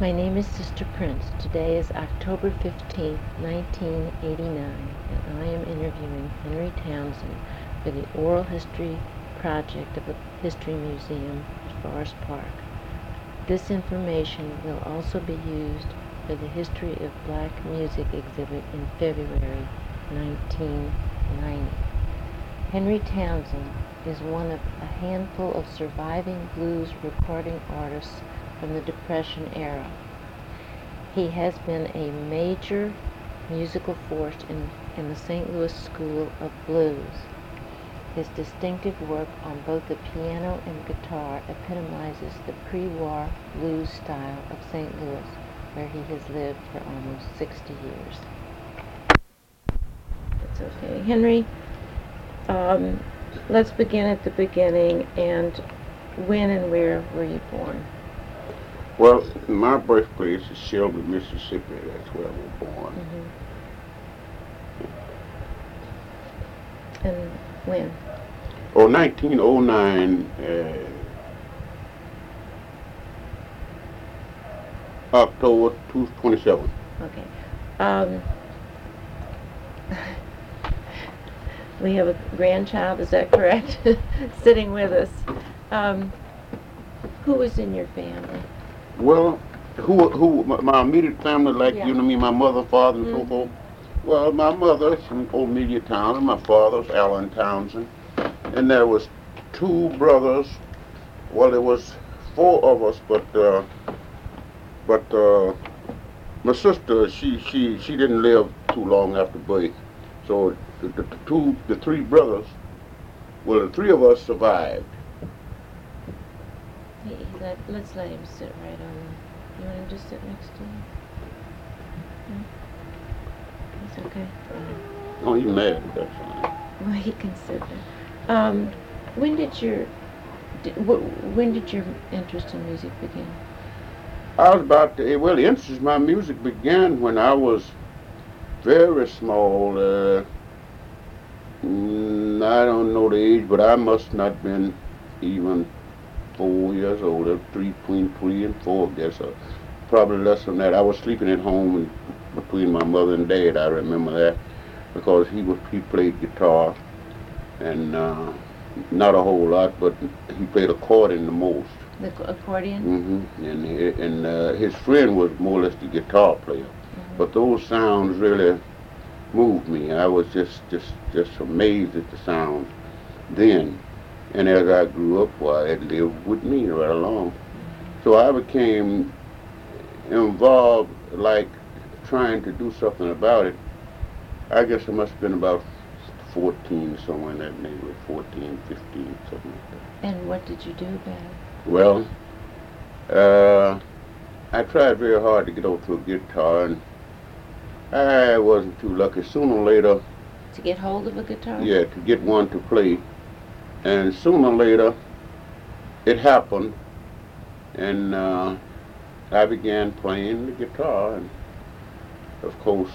My name is Sister Prince. Today is October 15, 1989, and I am interviewing Henry Townsend for the Oral History Project of the History Museum at Forest Park. This information will also be used for the History of Black Music exhibit in February 1990. Henry Townsend is one of a handful of surviving blues recording artists from the Depression era. He has been a major musical force in, in the St. Louis School of Blues. His distinctive work on both the piano and guitar epitomizes the pre-war blues style of St. Louis, where he has lived for almost 60 years. That's okay. Henry, um, let's begin at the beginning and when and where were you born? Well, my birthplace is Shelby, Mississippi. That's where I was born. Mm-hmm. And when? Oh, 1909, uh, October 27. Okay. Um, we have a grandchild, is that correct? Sitting with us. Um, who was in your family? Well, who, who, my, immediate family, like Yeah. you know me, my mother, father, and so Mhm. forth. Well, my mother is from Old Media Town, and my father was Allen Townsend, and there was two brothers. Well, there was four of us, but uh, but uh, my sister, she she she didn't live too long after birth, so the, the, the two, the three brothers, well, the three of us survived. Let, let's let him sit right on you want him to sit next to you? Hmm? It's okay. Oh, you mad? That's fine. Well, he can sit there. Um, when did your, di- wh- when did your interest in music begin? I was about to, well, the interest in my music began when I was very small. Uh, mm, I don't know the age, but I must not have been even four years old. uh, Three between three and four, I guess. Uh, probably less than that. I was sleeping at home and between my mother and dad. I remember that because he was he played guitar and uh, not a whole lot, but he played accordion the most. The ac- accordion? hmm And he, and uh, his friend was more or less the guitar player. Mhm. But those sounds really moved me. I was just just just amazed at the sounds then. And as I grew up, well, it lived with me right along. So I became involved, like trying to do something about it. I guess I must have been about 14, somewhere in that neighborhood, 14, 15, something like that. And what did you do about it? Well, uh, I tried very hard to get onto a guitar, and I wasn't too lucky. Sooner or later, To get hold of a guitar? yeah, to get one to play, and sooner or later, it happened, and uh, I began playing the guitar, and of course,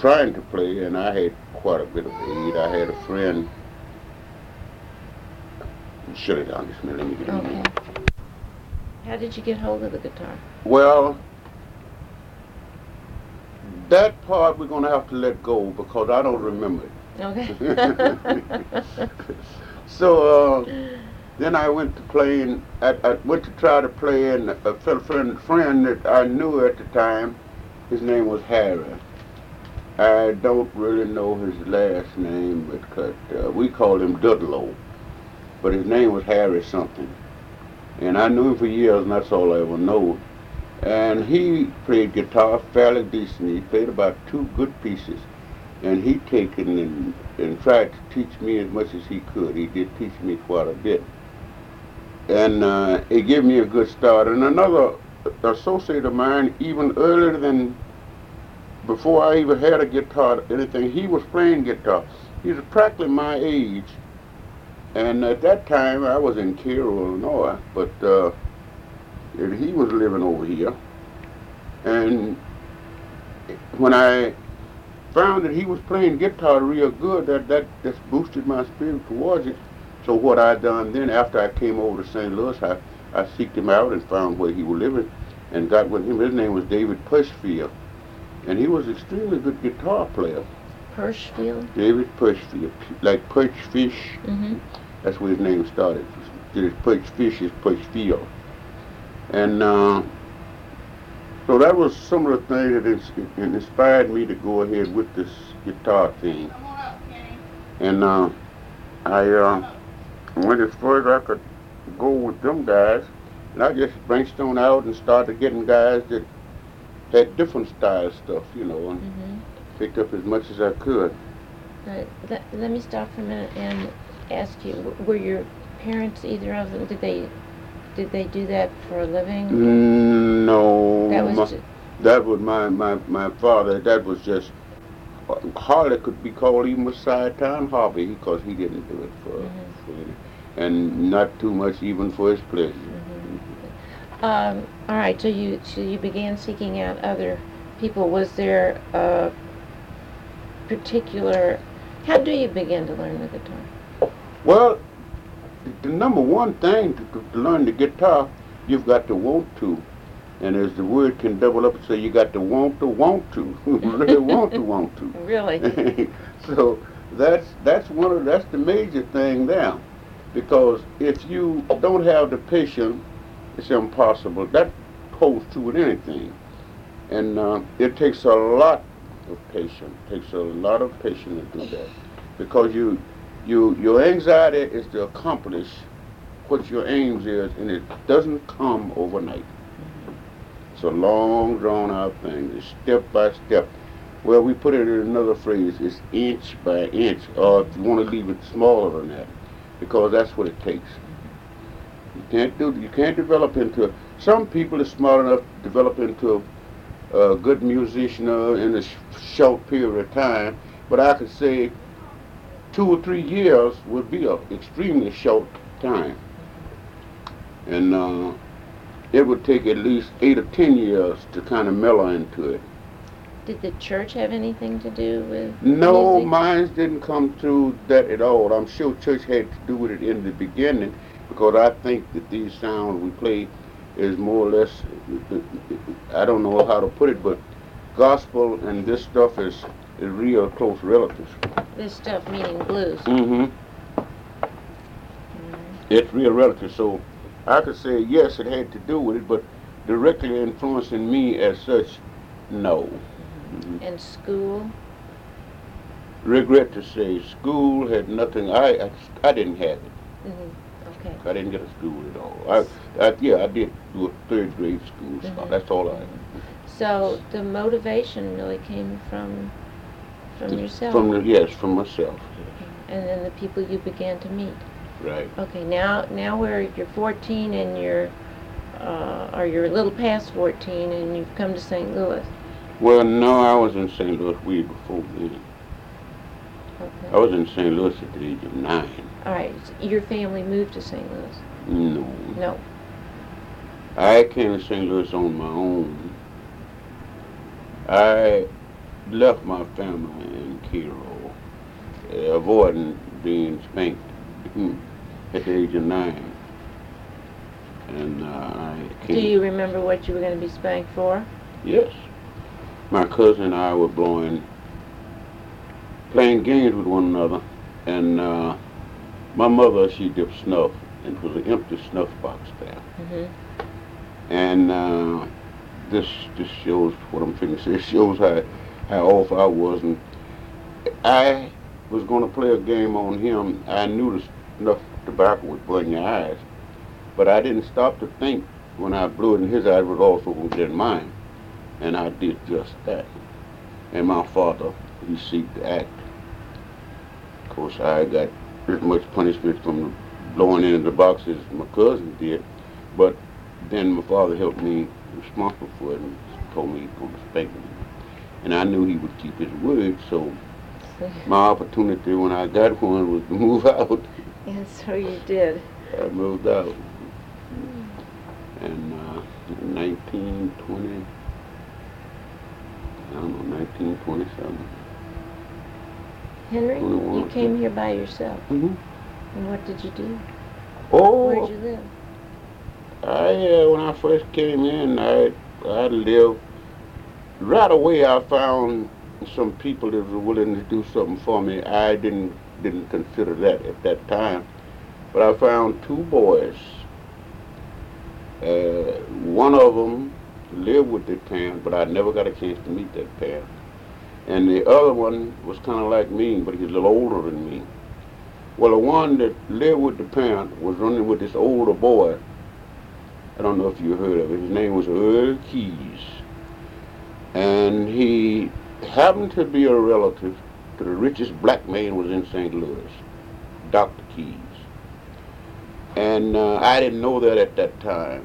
trying to play, and I had quite a bit of aid. I had a friend. Shut it down just a minute. Let me get Okay. How did you get hold of the guitar? Well, that part we're going to have to let go because I don't remember it. Okay. So uh, then I went to playing. I, I went to try to play, and a friend, friend that I knew at the time, his name was Harry. I don't really know his last name, but uh, we called him Dudlow. But his name was Harry something. And I knew him for years, and that's all I ever know. And he played guitar fairly decent. He played about two good pieces. And he taken and, and tried to teach me as much as he could. He did teach me quite a bit. And uh, it gave me a good start. And another associate of mine, even earlier than before I even had a guitar or anything, he was playing guitar. He was practically my age. And at that time, I was in Cairo, Illinois, but uh, he was living over here. And when I found that he was playing guitar real good, that, that just boosted my spirit towards it. So what I done then, after I came over to St. Louis, I, I seeked him out and found where he was living. and got with him. His name was David Pushfield, and he was extremely good guitar player. Pershfield? David Pushfield, like Perch Fish. Mm-hmm. That's where his name started. His Perch Fish is Pushfield. And uh, so that was some of the things that ins- inspired me to go ahead with this guitar thing. And uh, I uh, went as far as I could go with them guys. And I just brainstormed out and started getting guys that had different style stuff, you know, and Mm-hmm. picked up as much as I could. Uh, let, let me stop for a minute and ask you: Were your parents, either of them, did they did they do that for a living? No, That my- was ju- that was my, my, my father. That was just hardly could be called even a side time hobby because he didn't do it for, Mhm. for any, and not too much even for his pleasure. Um, all right. So you so you began seeking out other people. Was there a particular? How do you begin to learn the guitar? Well, the number one thing to, to, to learn the guitar, you've got to want to. And as the word can double up and say, you got to want to want to. really want to want to. Really? so that's that's one of that's the major thing there, because if you don't have the patience, it's impossible. That holds true with anything, and uh, it takes a lot of patience. takes a lot of patience to do that, because you you your anxiety is to accomplish what your aims is, and it doesn't come overnight. It's a long, drawn out thing. It's step by step. Well, we put it in another phrase. It's inch by inch, or if you want to leave it smaller than that, because that's what it takes. You can't do. You can't develop into. Some people are smart enough to develop into a, a good musician uh, in a sh- short period of time, but I could say two or three years would be an extremely short time, and. Uh, it would take at least eight or ten years to kind of mellow into it. Did the church have anything to do with? No, music? mine didn't come through that at all. I'm sure church had to do with it in the beginning because I think that these sounds we play is more or less, I don't know how to put it, but gospel and this stuff is, is real close relatives. This stuff meaning blues. Mm-hmm. It's real relatives. So I could say yes, it had to do with it, but directly influencing me as such, no. Mhm. And school. Regret to say, school had nothing. I I, I didn't have it. hmm Okay. I didn't get a school at all. I, I yeah, I did do a third grade school. So Mhm. that's all I. So the motivation really came from from yourself, From the, yes, from myself. and then the people you began to meet. Right. Okay, now now where you're 14 and you're uh, or you're a little past 14 and you've come to St. Louis. Well, no, I was in St. Louis way before then. Okay. I was in St. Louis at the age of nine. All right. so Your family moved to St. Louis. No. No. I came to St. Louis on my own. I left my family in Cairo, uh, avoiding being spanked hmm, at the age of nine. And uh, I Do you remember what you were going to be spanked for? Yes. My cousin and I were blowing, playing games with one another, and uh, my mother, she dipped snuff, and it was an empty snuff box there. Mm-hmm. And uh, this this shows what I'm finna say. It shows how how off I was, and I was going to play a game on him. I knew the snuff tobacco would burn your eyes, but I didn't stop to think when I blew it in his eyes was also in mine, and I did just that. And my father, he seeked to act. Of course, I got as much punishment from blowing into the box as my cousin did, but then my father helped me responsible for it and told me he was going to spank me. And I knew he would keep his word, so my opportunity when I got one was to move out. And so you did. I moved out. And uh, in 1920, I don't know, 1927. Henry, you came here by yourself. Mm-hmm. And what did you do? Oh, Where did you live? I uh, when I first came in, I I lived right away. I found some people that were willing to do something for me. I didn't didn't consider that at that time, but I found two boys. Uh, one of them lived with their parents, but I never got a chance to meet that parent. And the other one was kind of like me, but he's a little older than me. Well, the one that lived with the parent was running with this older boy. I don't know if you heard of it. His name was Earl Keys. And he happened to be a relative to the richest black man was in St. Louis, Dr. Keys. And uh, I didn't know that at that time.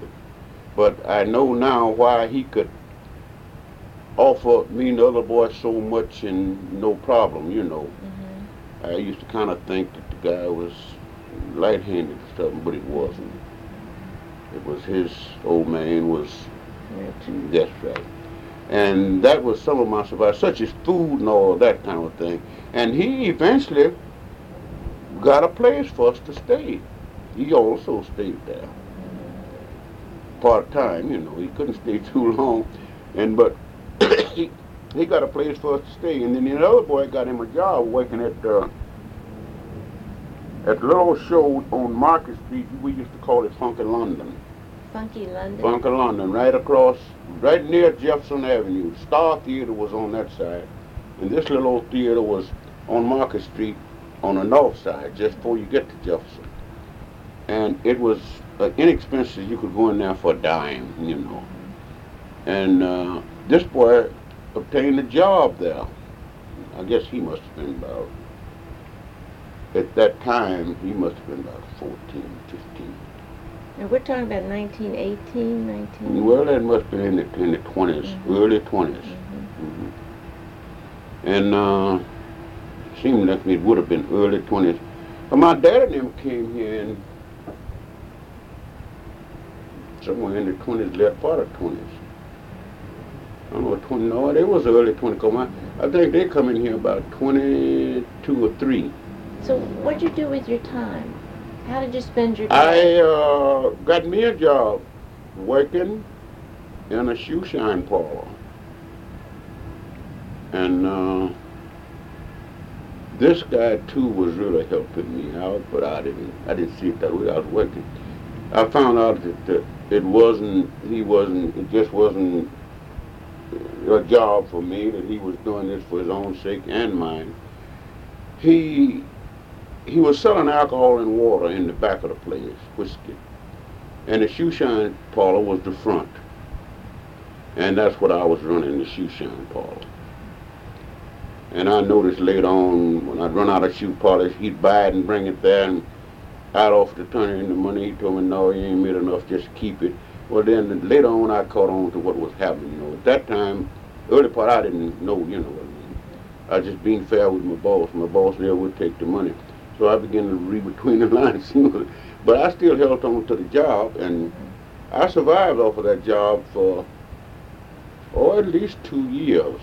But I know now why he could offer me and the other boys so much and no problem, you know. Mm-hmm. I used to kind of think that the guy was light-handed or something, but it wasn't. It was his old man was, that's right. And that was some of my survival, such as food and all that kind of thing. And he eventually got a place for us to stay. He also stayed there part time. You know, he couldn't stay too long, and but he he got a place for us to stay. And then another boy got him a job working at uh, at little show on Market Street. We used to call it Funky London. Funky London. Funky London, right across, right near Jefferson Avenue. Star Theater was on that side, and this little old theater was on Market Street on the north side, just before you get to Jefferson. And it was uh, inexpensive. You could go in there for a dime, you know. And uh, this boy obtained a job there. I guess he must have been about, at that time, he must have been about 14, 15. And we're talking about 1918, 19... Well, that must have been in the, in the 20s, Mhm. early 20s. Mhm. hmm And uh, seemed like it would have been early 20s. But my dad and them came here in somewhere in the 20s, late part of 20s. I don't know, 20, no, it was early 20s. 'cause my- I think they come in here about 22 or 3. So what'd you do with your time? How did you spend your I day? uh, got me a job working in a shoe shine parlor. And uh, this guy too was really helping me out, but I didn't I didn't see it that way. I was working. I found out that, that it wasn't he wasn't it just wasn't a job for me, that he was doing this for his own sake and mine. He he was selling alcohol and water in the back of the place, whiskey. And the shoe shine parlor was the front. And that's what I was running, the shoe shine parlor. And I noticed later on, when I'd run out of shoe polish, he'd buy it and bring it there, and I'd offer to turn in the money. He told me, no, you ain't made enough, just keep it. Well, then later on, I caught on to what was happening. You know, at that time, early part, I didn't know, you know. I was just being fair with my boss. My boss there would take the money. So I began to read between the lines. But I still held on to the job, and I survived off of that job for, oh, at least two years.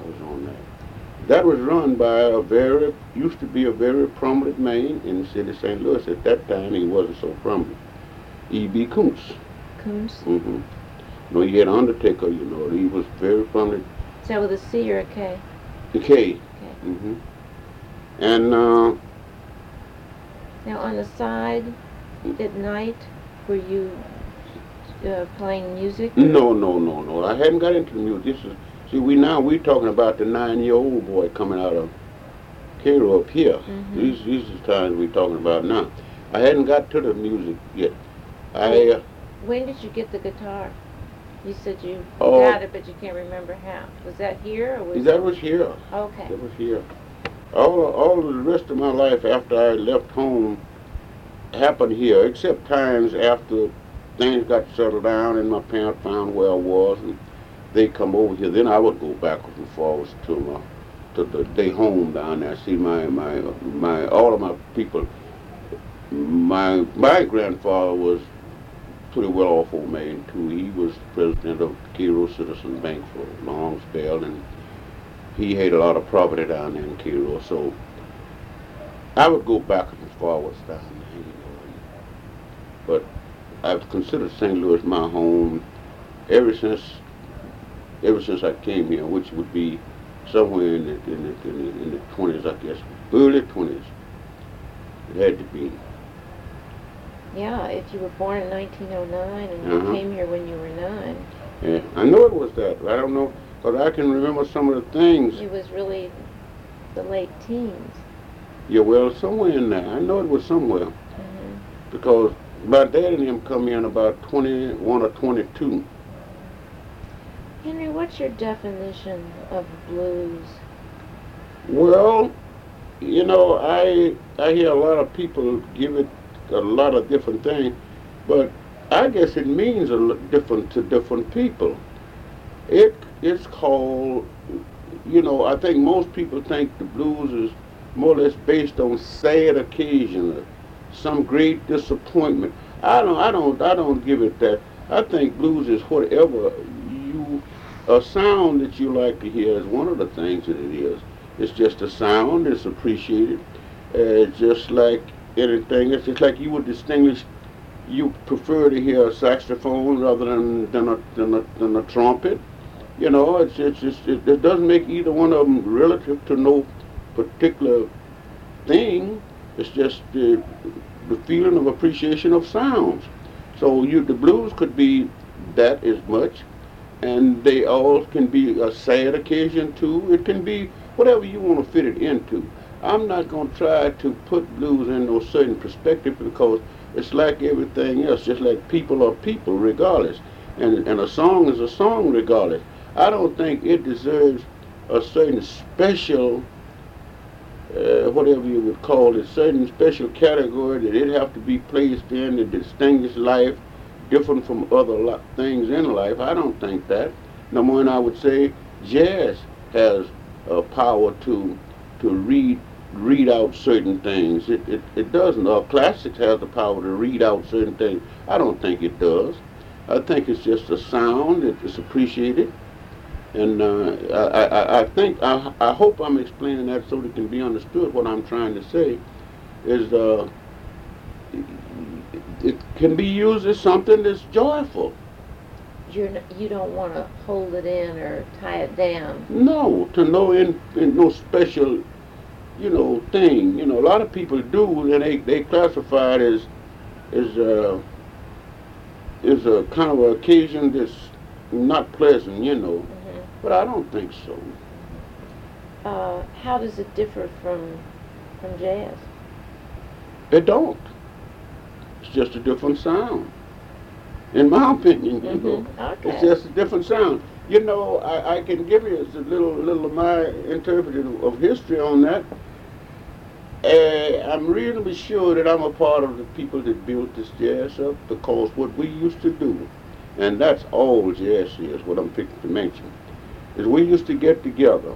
I was on that. That was run by a very, used to be a very prominent man in the city of St. Louis. At that time, he wasn't so prominent. E.B. Kuntz. Coons? Mm-hmm. You know, he had an undertaker, you know. He was very prominent. Is that with a C or a K? The K. Okay. Mm-hmm. And uh, Now on the side, at night, were you uh, playing music? no, no, no, no. I hadn't got into the music. This is see, we now we're talking about the nine-year-old boy coming out of Cairo up here. Mhm. These these are the times we're talking about now. I hadn't got to the music yet. I uh, When did you get the guitar? You said you Oh. got it, but you can't remember how. Was that here or was that was here. Okay. That was here. All all the rest of my life after I left home happened here, except times after things got settled down and my parents found where I was and they come over here. Then I would go backwards and forwards to my to the day home down there. See my my my all of my people. My my grandfather was pretty well off old man too. He was president of Cairo Citizen Bank for a long spell and he had a lot of property down there in Cairo, so I would go backwards and forwards down there, you know. But I've considered St. Louis my home ever since ever since I came here, which would be somewhere in the in the, in the, in the 20s, I guess, early 20s. It had to be. Yeah, if you were born in 1909 and Uh-huh. you came here when you were nine, Yeah, I know it was that. but I don't know, but I can remember some of the things. it was really the late teens. Yeah, well, somewhere in there. I know it was somewhere hmm because my dad and him come in about 21 or 22. Henry, what's your definition of blues? Well, you know, I I hear a lot of people give it a lot of different things, but I guess it means a lot different to different people. It it's called, you know, I think most people think the blues is more or less based on sad occasion, or some great disappointment. I don't I don't I don't give it that. I think blues is whatever you a sound that you like to hear is one of the things that it is. It's just a sound. It's appreciated. Uh, just like anything. It's just like you would distinguish. You prefer to hear a saxophone rather than than a than a, than a trumpet. You know, it's it's, it's it, doesn't make either one of them relative to no particular thing. It's just the the feeling of appreciation of sounds. So you the blues could be that as much, and they all can be a sad occasion too. It can be whatever you want to fit it into. I'm not going to try to put blues in no certain perspective because it's like everything else, just like people are people regardless. And, and a song is a song regardless. I don't think it deserves a certain special, uh, whatever you would call it, certain special category that it have to be placed in to distinguish life different from other li- things in life. I don't think that. Number one, I would say jazz has a power to to read read out certain things. It, it, it doesn't. Uh, classics has the power to read out certain things. I don't think it does. I think it's just a sound. It's appreciated. And uh, I, I, I think, I, I hope I'm explaining that so that it can be understood what I'm trying to say is uh, it can be used as something that's joyful. You're n- you don't want to hold it in or tie it down. No, to no in, in no special, you know, thing. You know, a lot of people do, and they they classify it as as uh, is a kind of an occasion that's not pleasant. You know, hmm but I don't think so. Uh, how does it differ from from jazz? It don't. It's just a different sound, in my opinion. You know. hmm Okay. It's just a different sound. You know, I, I can give you a little little of my interpretation of history on that. Uh, I'm reasonably sure that I'm a part of the people that built this jazz up because what we used to do, and that's all jazz is, what I'm picking to mention, is we used to get together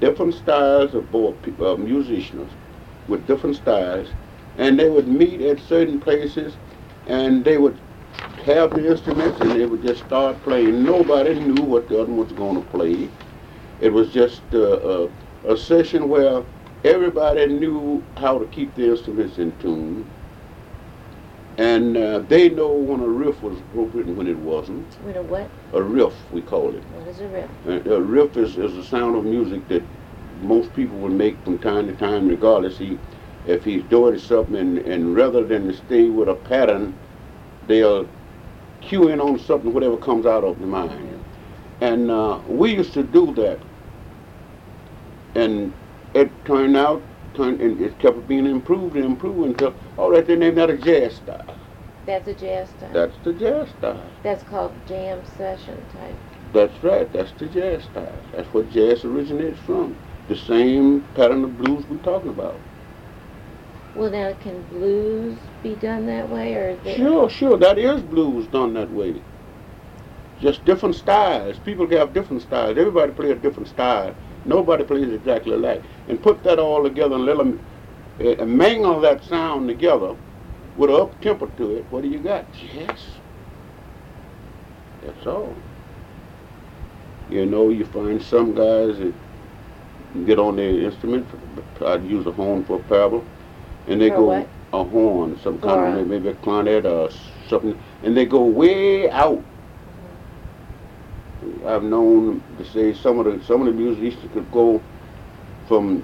different styles of people, uh, musicians with different styles, and they would meet at certain places, and they would have the instruments and they would just start playing. Nobody knew what the other was going to play. It was just uh, a, a session where everybody knew how to keep the instruments in tune. And uh, they know when a riff was appropriate and when it wasn't. When a what? A riff, we call it. What is a riff? Uh, a riff is, is a sound of music that most people will make from time to time, regardless. He, if he's doing something, and, and rather than to stay with a pattern, they'll cue in on something, whatever comes out of the mind. And uh, we used to do that. And it turned out, turned, and it kept being improved and improved until, oh, all right, they named that a jazz style. That's a jazz style. That's the jazz style. That's called jam session type. That's right. That's the jazz style. That's what jazz originates from. The same pattern of blues we're talking about. Well, now can blues be done that way, or is it? Sure, sure. That is blues done that way. Just different styles. People have different styles. Everybody plays a different style. Nobody plays exactly alike. And put that all together and let them uh, mangle that sound together with an up tempo to it. What do you got? Jazz. That's all. You know, you find some guys that get on their instrument, try to use a horn for a parable, and they For go what? a horn, some kind Or of maybe a clarinet or something, and they go way out I've known to say some of the some of the musicians could go from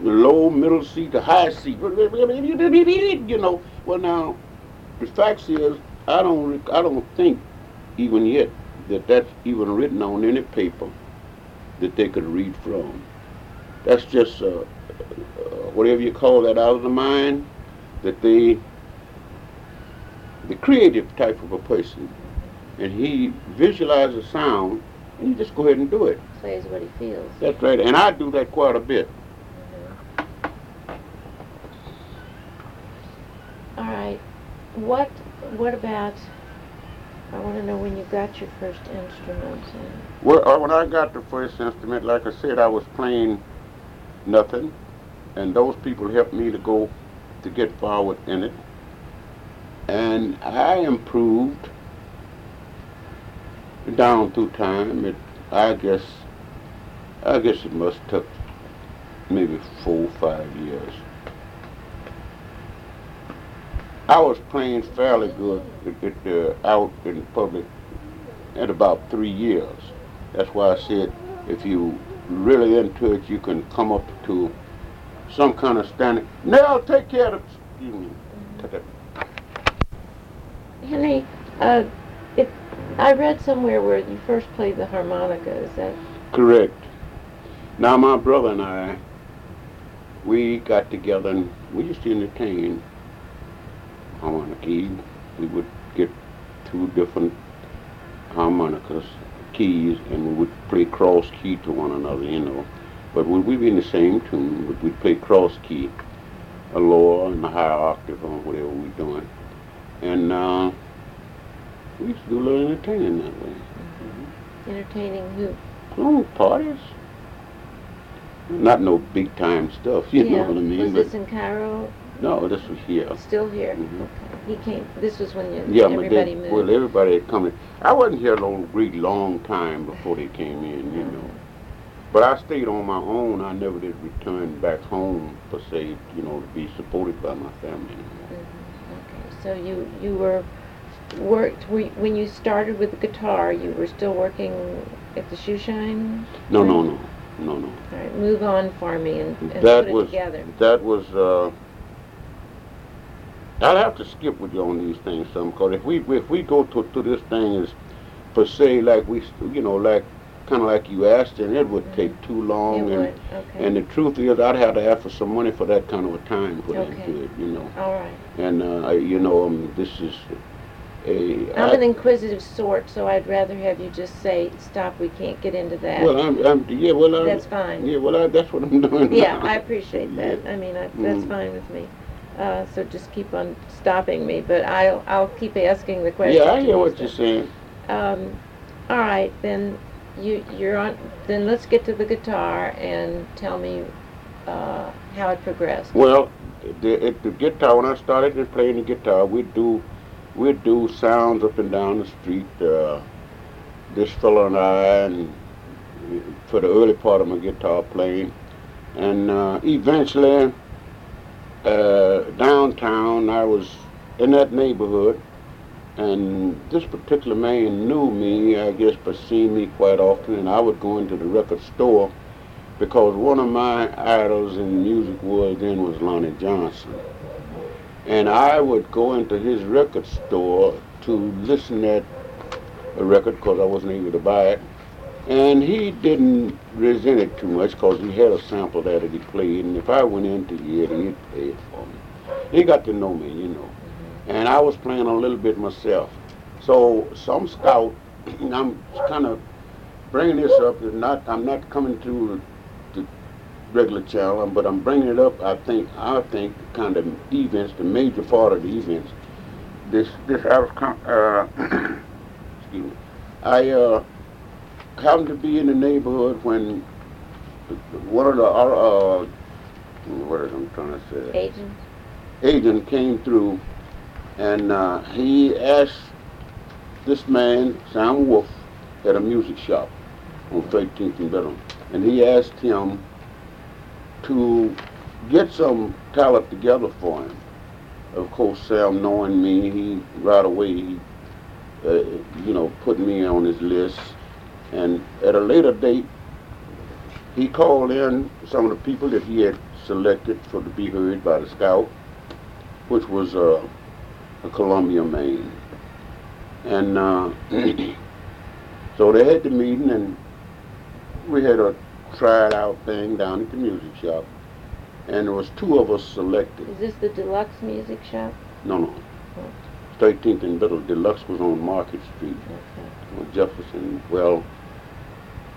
the low, middle C to high C. You know. Well, now the fact is, I don't I don't think even yet that that's even written on any paper that they could read from. That's just uh, uh, whatever you call that out of the mind that they the creative type of a person and he visualizes sound and you just go ahead and do it. Plays what he feels. That's right, and I do that quite a bit. All right. What what about I want to know when you got your first instrument. And Well, uh, when I got the first instrument, like I said, I was playing nothing, and those people helped me to go to get forward in it, and I improved down through time. It, I guess, I guess it must took maybe four, five years. I was playing fairly good at, uh, out in public at about three years. That's why I said if you really into it, you can come up to some kind of standing. Nell, take care of. Excuse me. Henry, uh, it, I read somewhere where you first played the harmonica. Is that Correct. Now my brother and I, we got together and we used to entertain harmonica. We would get two different harmonicas, keys, and we would play cross key to one another, you know. But would we be in the same tune? Would we'd play cross key, a lower and a higher octave on whatever we're doing? And uh, we used to do a little entertaining that way. entertaining who? Oh, parties. Not no big time stuff, you yeah. know what I mean? Was but this in Cairo? no, this was here. Still here. Mhm. Okay. He came. This was when you, Yeah, everybody they, moved. well, everybody had come in. I wasn't here a long, great long time before they came in, you know. But I stayed on my own. I never did return back home per se, you know, to be supported by my family anymore. Mhm. Okay. So you you were worked you- when you started with the guitar. You were still working at the shoe shine. No, no, no, no, no. All right. Move on for me and, and That was together. that was. Uh, I'll have to skip with you on these things some because if we if we go to, to this thing is per se like we you know like kind of like you asked and it would take too long It and. Okay. and the truth is I'd have to ask for some money for that kind of a time put Okay. into it you know All right. and uh, I- you know um, this is a I'm I- an inquisitive sort, so I'd rather have you just say, "Stop. We can't get into that." well I'm, I'm yeah well I'm, That's fine. yeah well I, that's what I'm doing Yeah, now. I appreciate that. Yeah. I mean, I, that's Mhm. fine with me. Uh, so just keep on stopping me, but I'll I'll keep asking the question. yeah I hear what you're saying Um, all right, then you you're on. Then let's get to the guitar and tell me uh, how it progressed. Well, the, the guitar, when I started playing the guitar, we'd do, we'd do sounds up and down the street. Uh, this fellow and I, and for the early part of my guitar playing, and uh, eventually, uh, downtown, I was in that neighborhood, and this particular man knew me, I guess, by seeing me quite often, and I would go into the record store because one of my idols in music world then was Lonnie Johnson. And I would go into his record store to listen at a record because I wasn't able to buy it. And he didn't resent it too much because he had a sample that he played. And if I went in to hear it, he'd play it for me. He got to know me, you know. And I was playing a little bit myself. So some scout, I'm kind of bringing this up. Not I'm not coming to regular channel, but I'm bringing it up. I think I think kind of events, the major part of the events. This this I was com- uh, excuse me. I uh, happened to be in the neighborhood when one of the uh, uh, what is I'm trying to say Agent. agent came through and uh, he asked this man, Sam Wolf, at a music shop on 13th and Biddle, and he asked him to get some talent together for him. Of course, Sam, knowing me, he right away, he, uh, you know, put me on his list, And at a later date, he called in some of the people that he had selected for to be heard by the scout, which was uh, a Columbia, man. And uh, so they had the meeting, and we had a tried out thing down at the music shop, and there was two of us selected. Is this the deluxe music shop? No, no. 13th and Biddle Deluxe was on Market Street, Okay. on Jefferson. Well,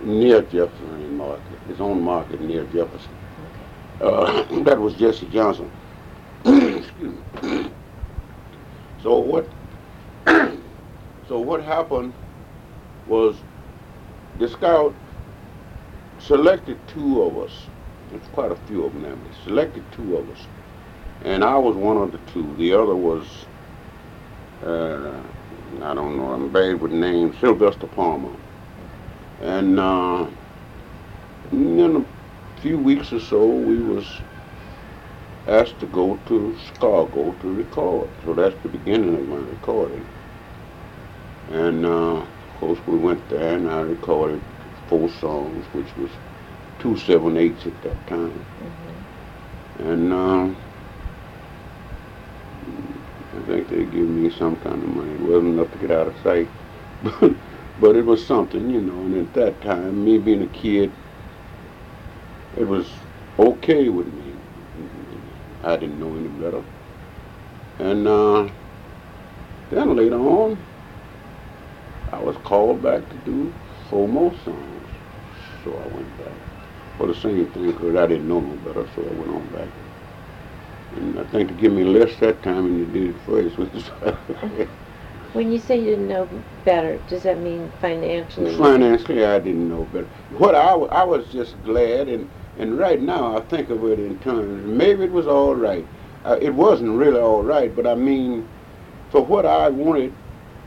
near Jefferson and Market. It's on Market near Jefferson. Uh, that was Jesse Johnson. Excuse me. so what? so what happened was the scout selected two of us. There's quite a few of them now. He selected two of us, and I was one of the two. The other was uh, I don't know. I'm bad with names. Sylvester Palmer. And uh, in a few weeks or so, we was asked to go to Chicago to record. So that's the beginning of my recording. And uh, of course, we went there, and I recorded four songs, which was two seven eights at that time. Mhm. And uh, I think they gave me some kind of money. It wasn't enough to get out of sight, but but it was something, you know. And at that time, me being a kid, it was okay with me. I didn't know any better. And uh, then later on, I was called back to do four more songs. So I went back for the same thing because I didn't know no better, so I went on back. And I think to give me less that time than you did at first, which is When you say you didn't know better, does that mean financially? financially I didn't know better. What I, I was just glad, and, and right now I think of it in terms, maybe it was all right. Uh, it wasn't really all right, but I mean, for what I wanted,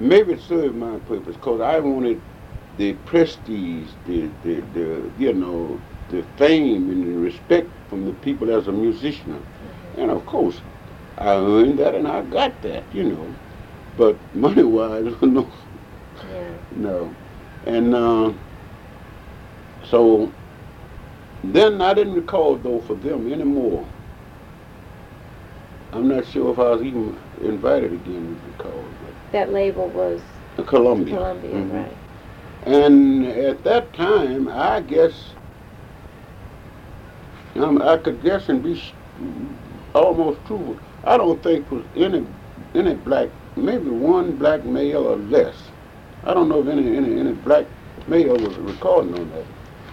maybe it served my purpose, because I wanted the prestige, the, the, the, you know, the fame and the respect from the people as a musician. And of course, I earned that and I got that, you know. But money wise, no, Yeah. no. And uh, so then I didn't record though for them anymore. I'm not sure if I was even invited again to record. That label was Columbia. Columbia, Mhm. right? And at that time, I guess, um, I could guess and be almost true. I don't think was any any black, maybe one black male or less. I don't know if any any, any black male was recording on that,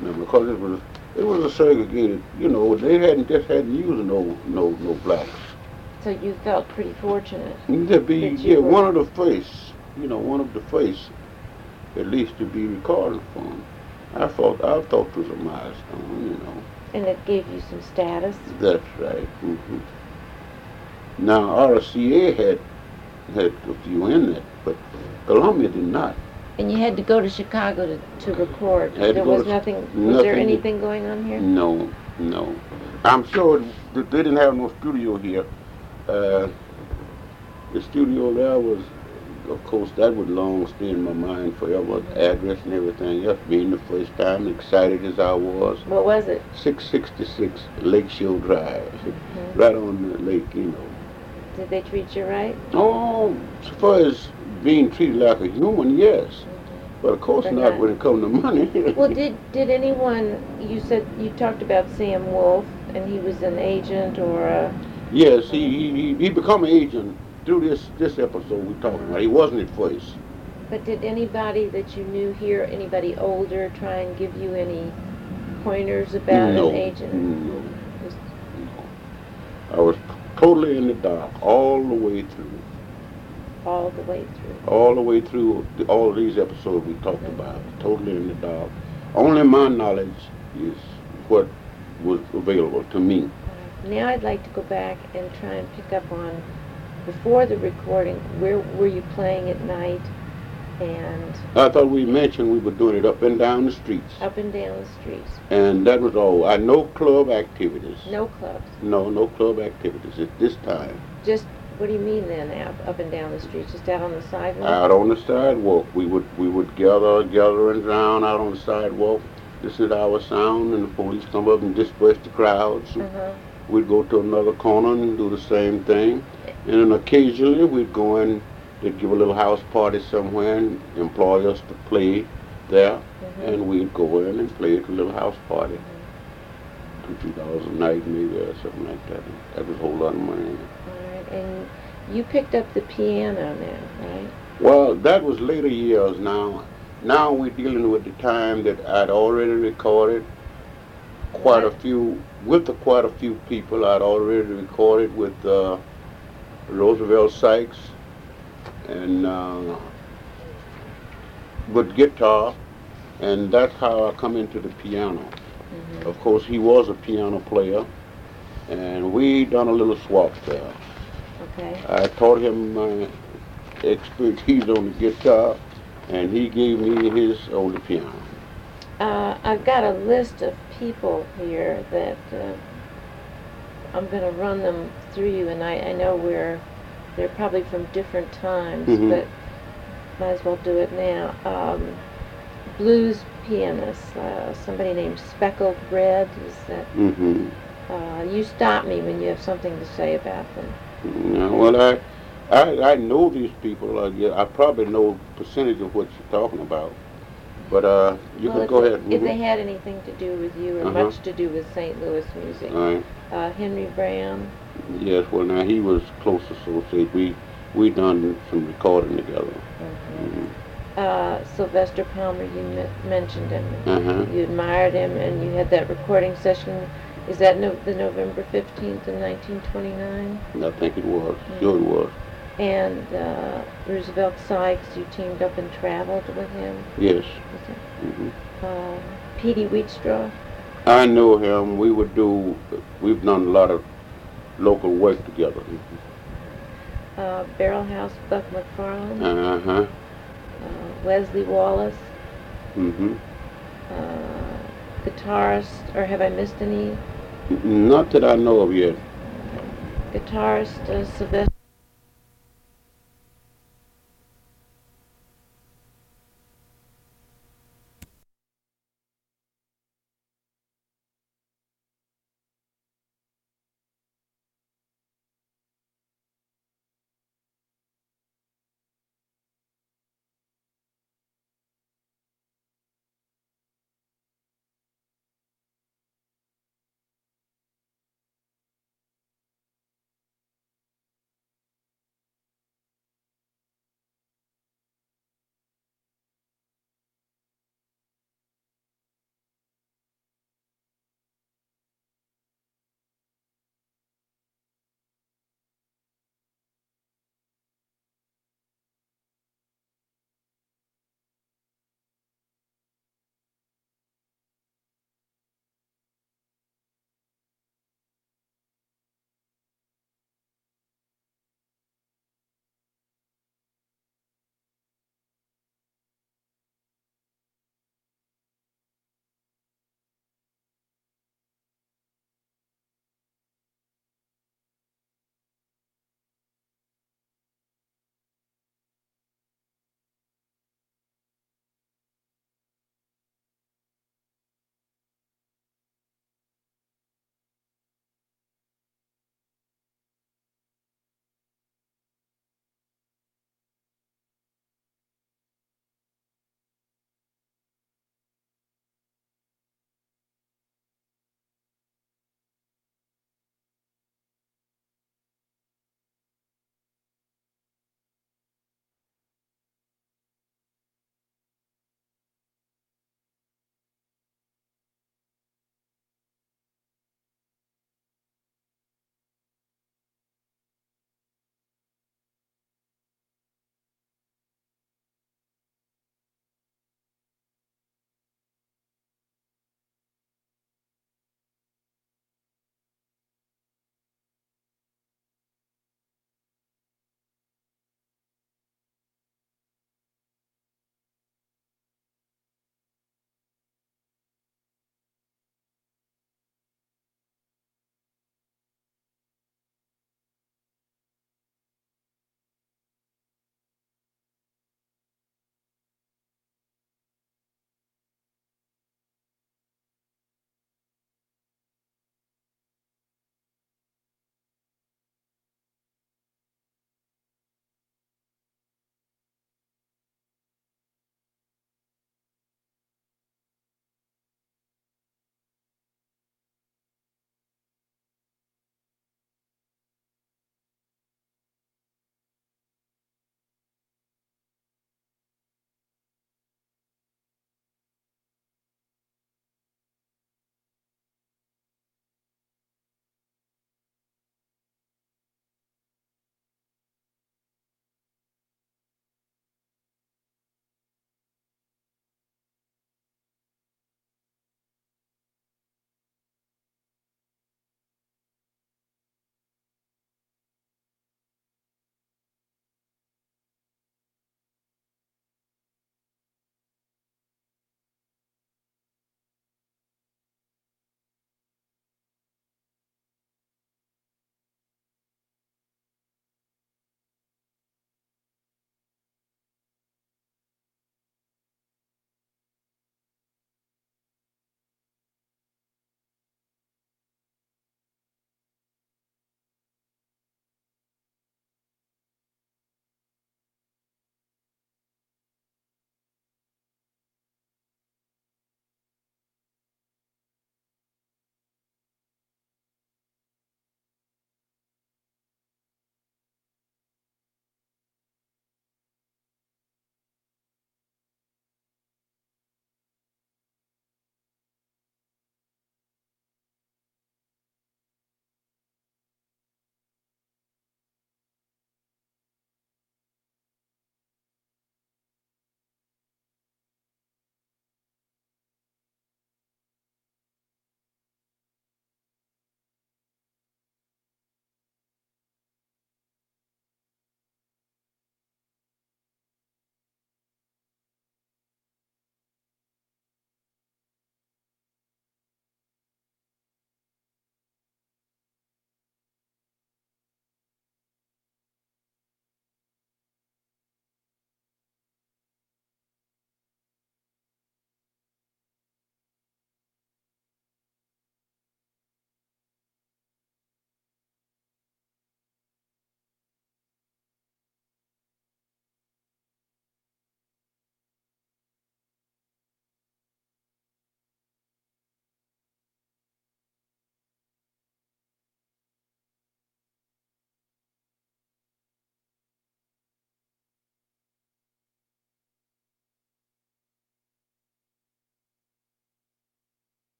you know, because it was it was a segregated. You know, they hadn't just hadn't used no no no blacks. So you felt pretty fortunate. To be yeah, one of the face, you know, one of the face, at least to be recording for 'em. I thought I thought it was a milestone, you know. And it gave you some status. That's right. hmm Now RCA had had a few in it, but Columbia did not. And you had to go to Chicago to, to record. Had there go was to- nothing, was there nothing. anything going on here? No, no. I'm sure they didn't have no studio here. Uh, the studio there was, of course, that would long stay in my mind forever. Address and everything else. Being the first time, excited as I was. What was it? 666 Lakeshore Drive, Mhm. right on the lake, you know. Did they treat you right? Oh, as far as being treated like a human, yes. But of course not not- when it comes to money. Well, did did anyone? You said you talked about Sam Wolf, and he was an agent or a. yes, he, he, he- he become an agent through this, this episode we talking about. He wasn't at first. But did anybody that you knew here, anybody older, try and give you any pointers about no, an agent? no. I was totally in the dark all the way through. all the way through. all the way through the, all of these episodes we talked about, totally in the dark. Only my knowledge is what was available to me. Now I'd like to go back and try and pick up on before the recording. Where were you playing at night, and I thought we mentioned we were doing it up and down the streets, up and down the streets? and that was all. I no club activities. No clubs, No, no club activities at this time. just What do you mean then, up, up and down the streets, just out on the sidewalk? Out on the sidewalk, we would we would gather gatherings around out on the sidewalk. This is our sound, and the police come up and disperse the crowds. Uh-huh. We'd go to another corner and do the same thing. And then occasionally we'd go in, they'd give a little house party somewhere and employ us to play there. Mhm. And we'd go in and play at the little house party. Two dollars a night maybe or something like that. That was a whole lot of money. All right, and you picked up the piano now, right? Well, that was later years now. Now we're dealing with the time that I'd already recorded quite a few, with quite a few people I'd already recorded with uh, Roosevelt Sykes and uh, with guitar, and that's how I come into the piano. Mhm. Of course, he was a piano player, and we done a little swap there. Okay. I taught him my expertise on the guitar, and he gave me his on the piano. Uh, I've got a list of people here that uh, I'm going to run them through you, and I, I know we're they're probably from different times, Mhm. but might as well do it now. Um, blues pianist, uh, somebody named Speckled Red. Is that Mm-hmm. uh, you stop me when you have something to say about them? Well, I, I, I know these people. Uh, yeah, I probably know percentage of what you're talking about, but uh, you well, can go ahead. If they had anything to do with you or Uh-huh. much to do with St. Louis music, right. uh, Henry Brown. Yes. Well, now he was close associate. We we done some recording together. Mhm. Uh, Sylvester Palmer, you me- mentioned him. Uh huh. You admired him, and you had that recording session. Is that no, the November fifteenth in nineteen twenty-nine? I think it was. Sure, it was. And uh, Roosevelt Sykes, you teamed up and traveled with him. Yes. Was it? hmm Uh, Peetie Wheatstraw. I knew him. We would do. We've done a lot of local work together. Uh, Barrel House Buck McFarland. Uh huh. Uh, Wallace. Mm-hmm. Uh, guitarist, or have I missed any? Not that I know of yet. Guitarist uh, Sylvester.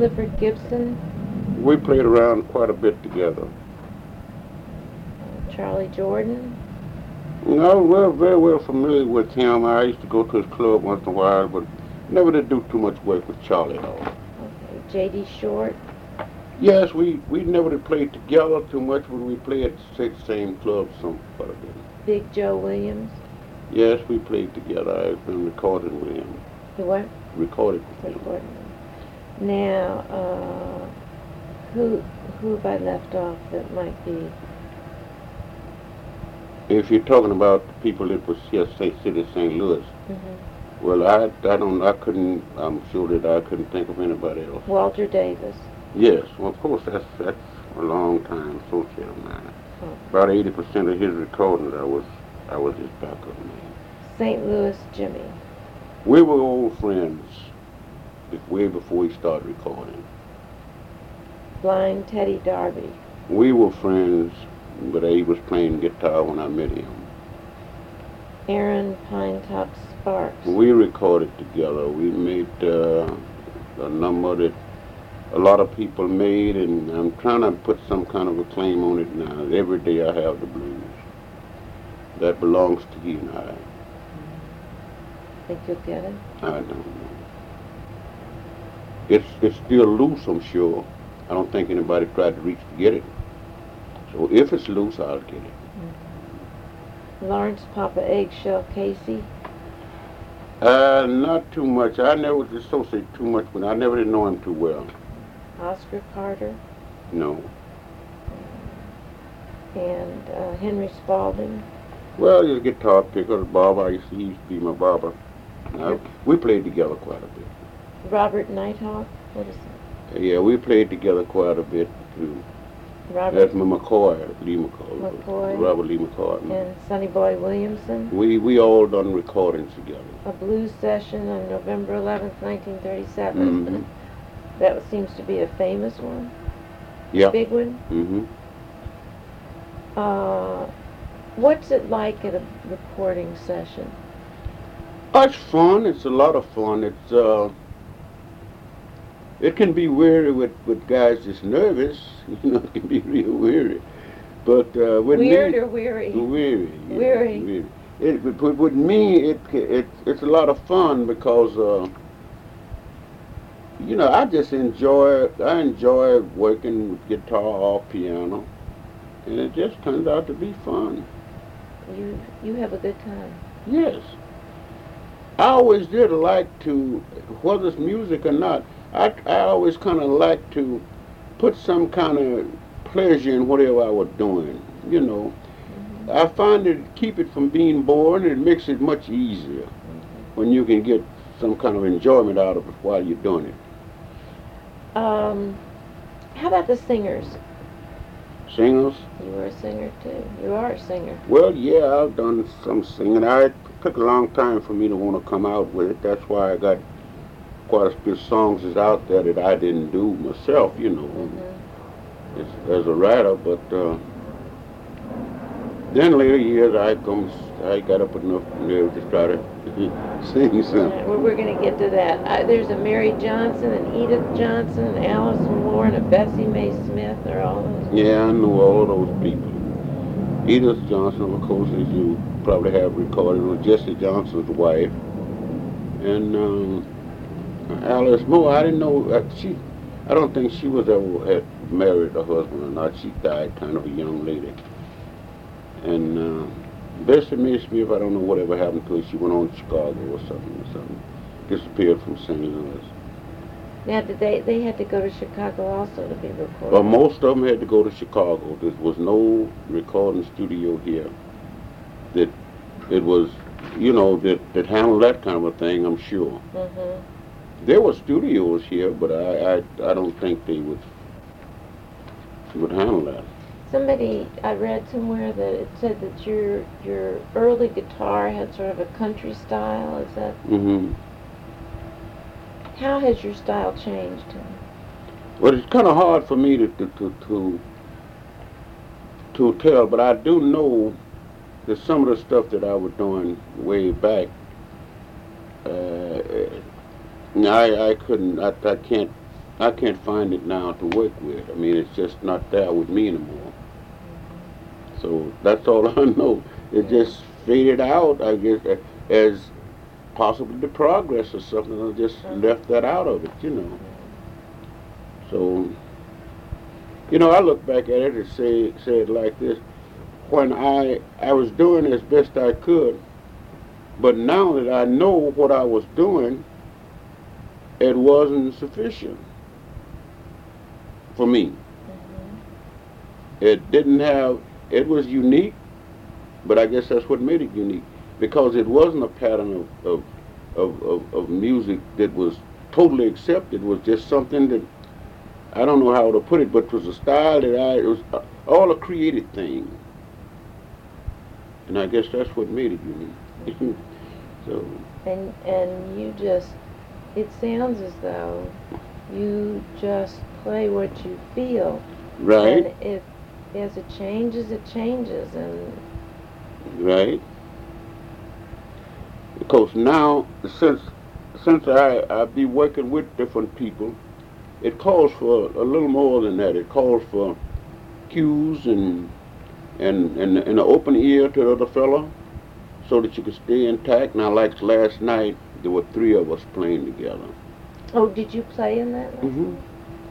Clifford Gibson, We played around quite a bit together. Charlie Jordan, No, we're very well familiar with him. I used to go to his club once in a while, but never did do too much work with Charlie though. okay, J.D. Short, Yes, we, we never did play together too much, but we played at the sa- same club some quite a bit. Big Joe Williams. Yes, we played together. I've been recording with him. You what? Recorded with him. Now, uh, who who have I left off that might be? If you're talking about people that was here, say, City of St. Louis, hmm well, I, I don't, I couldn't, I'm sure that I couldn't think of anybody else. Walter Davis. Yes, well, of course, that's, that's a long time associate of mine. Oh. About 80% of his recordings, I was, I was his backup man. St. Louis Jimmy. We were old friends way before we started recording. Blind Teddy Darby. We were friends, but he was playing guitar when I met him. Aaron Pinetop Sparks. We recorded together. We made uh, a number that a lot of people made, and I'm trying to put some kind of a claim on it now. Every day I have the blues. That belongs to you and I. Think you'll get it? I don't know. It's it's still loose, I'm sure. I don't think anybody tried to reach to get it. So if it's loose, I'll get it. Lawrence Papa Eggshell Casey. Uh, not too much. I never associate too much with. him. I never did know him too well. Oscar Carter. No. And uh, Henry Spaulding. Well, he's a guitar picker, barber. I used to, he used to be my barber. Uh, we played together quite a bit. Robert Nighthawk. What is that? Yeah, we played together quite a bit too. That's Robert my McCoy, Lee McCoy. McCoy. Robert Lee McCoy. and Sonny Boy Williamson. We we all done recordings together. A blues session on November 11th, 1937. Mhm. That seems to be a famous one. Yeah. Big one. Mm-hmm. Uh, what's it like at a recording session? Oh, it's fun. It's a lot of fun. It's uh, it can be weary with with guys that's nervous. You know, it can be real weary. But uh, with Weird me, or weary? weary, yeah, Weary. weary. It, with, with- with me, it, it it's a lot of fun because uh, you know I just enjoy I enjoy working with guitar or piano, and it just turns out to be fun. You you have a good time. Yes. I always did like to, whether it's music or not, I, I always kind of like to put some kind of pleasure in whatever I was doing. You know, I find it keep it from being boring. It makes it much easier when you can get some kind of enjoyment out of it while you're doing it. Um, how about the singers? Singers? You were a singer too. You are a singer. Well, yeah, I've done some singing. I it took a long time for me to want to come out with it. That's why I got quite a few songs is out there that I didn't do myself. You know, hmm as, as a writer. But uh, then later years, I come, I got up enough nerve to try to sing something. Well, we're going to get to that. I, there's a Mary Johnson, and Edith Johnson, and Alice Moore, and a Bessie Mae Smith. They're all those? Yeah, I know all those people. Edith Johnson, of course, as you probably have recorded, was Jesse Johnson's wife. And um, Alice Moore, I didn't know, uh, she, I don't think she was ever had married a husband or not. She died kind of a young lady. And uh, Bessie Mae Smith, I don't know whatever happened to her. She went on to Chicago or something or something. Disappeared from St. Louis. Now, did they they had to go to Chicago also to be recorded? Well, most of them had to go to Chicago. There was no recording studio here. That it was, you know, that, that handled that kind of a thing. I'm sure hmm there were studios here, but I, I, I don't think they would would handle that. Somebody I read somewhere that it said that your your early guitar had sort of a country style. Is that Mm-hmm. how has your style changed? Well, it's kind of hard for me to to, to to to tell, but I do know that some of the stuff that I was doing way back, uh, I I couldn't I, I can't I can't find it now to work with. I mean, it's just not there with me anymore. So that's all I know. It just faded out, I guess, as possibly the progress or something. I just left that out of it, you know. So, you know, I look back at it and say say it like this: when I I was doing as best I could, but now that I know what I was doing, it wasn't sufficient for me. It didn't have. It was unique, but I guess that's what made it unique because it wasn't a pattern of of of, of, of music that was totally accepted. It was just something that I don't know how to put it, but it was a style that I it was uh, all a created thing, and I guess that's what made it unique. so And and you just it sounds as though you just play what you feel. right, And if as it changes, it changes and right. Because now, since since I I be working with different people, it calls for a little more than that. It calls for cues and and and, and an open ear to the other fellow, so that you can stay intact. Now, like last night, there were three of us playing together. Oh, did you play in that? Mhm. night?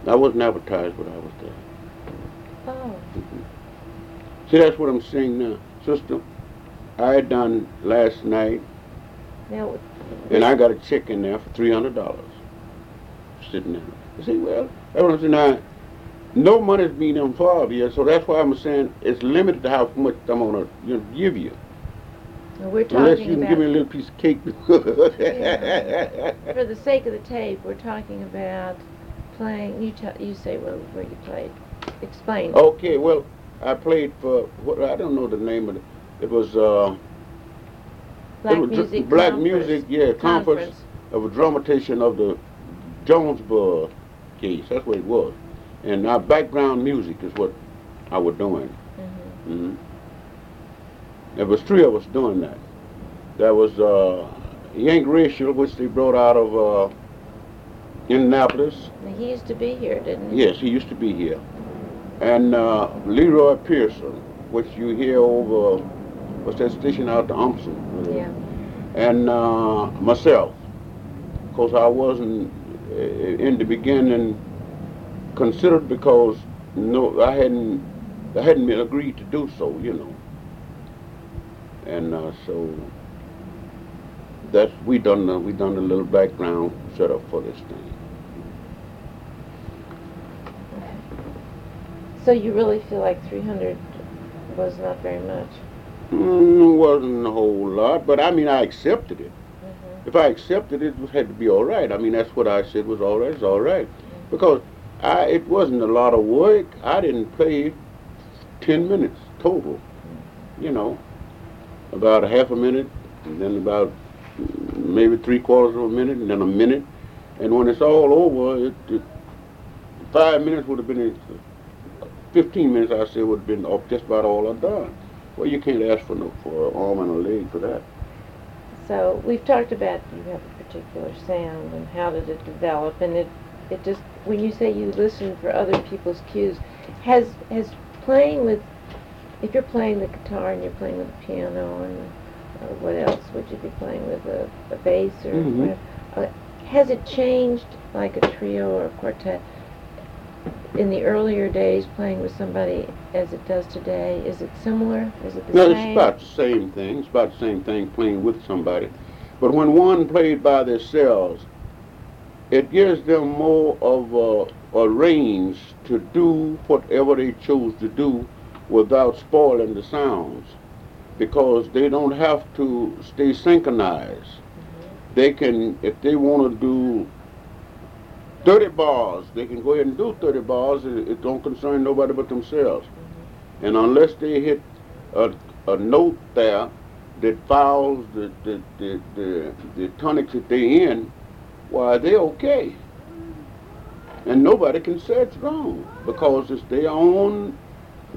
I wasn't advertised, but I was there. Oh. See, that's what I'm saying now, sister. I had done last night, Now and I got a check in there for three hundred dollars, sitting there. You see, well, that's what I'm saying. Now, no money's being involved here, so that's why I'm saying it's limited to how much I'm gonna you know, give you, we're unless you can about give me a little piece of cake. for the sake of the tape, we're talking about playing. You tell you say where where you played. Explain. okay, well, I played for what I don't know the name of it. It was uh, Black it was dr- music. Black music, yeah, conference. of a dramatization of the Jonesboro case. That's what it was. And our background music is what I was doing. Mhm. hmm There was three of us doing that. There was uh, Yank Rachell, which they brought out of uh, Indianapolis. He used to be here, didn't he? Yes, he used to be here. And uh, Leroy Pierson, which you hear over, what's that station out to Umpson? Yeah. and uh, myself, because I wasn't uh, in the beginning considered because no, I hadn't, I hadn't been agreed to do so, you know, and uh, so that's we done the, we done a little background setup for this thing. So you really feel like 300 was not very much? Mm, wasn't a whole lot, but I mean I accepted it. Mhm. If I accepted it, it had to be all right. I mean, that's what I said was all right. It's all right, because I it wasn't a lot of work. I didn't play ten minutes total. You know, about a half a minute, and then about maybe three quarters of a minute, and then a minute, and when it's all over, it, it five minutes would have been. Fifteen minutes, I said, would have been off just about all I've done. Well, you can't ask for no for an arm and a leg for that. So we've talked about you have a particular sound and how did it develop, and it it just when you say you listen for other people's cues, has has playing with if you're playing the guitar and you're playing with the piano and uh, what else would you be playing with a, a bass or Mhm. whatever, uh, has it changed like a trio or a quartet in the earlier days playing with somebody as it does today? Is it similar? Is it the No, same? it's about the same thing. It's about the same thing playing with somebody. But when one played by themselves, it gives them more of a, a range to do whatever they chose to do without spoiling the sounds. Because they don't have to stay synchronized. Mm-hmm. They can, if they want to do 30 bars, they can go ahead and do 30 bars. It, it don't concern nobody but themselves. Mm-hmm. And unless they hit a, a note there that fouls the, the, the, the, the tonics that they in, why, they're okay. And nobody can say it's wrong because it's their own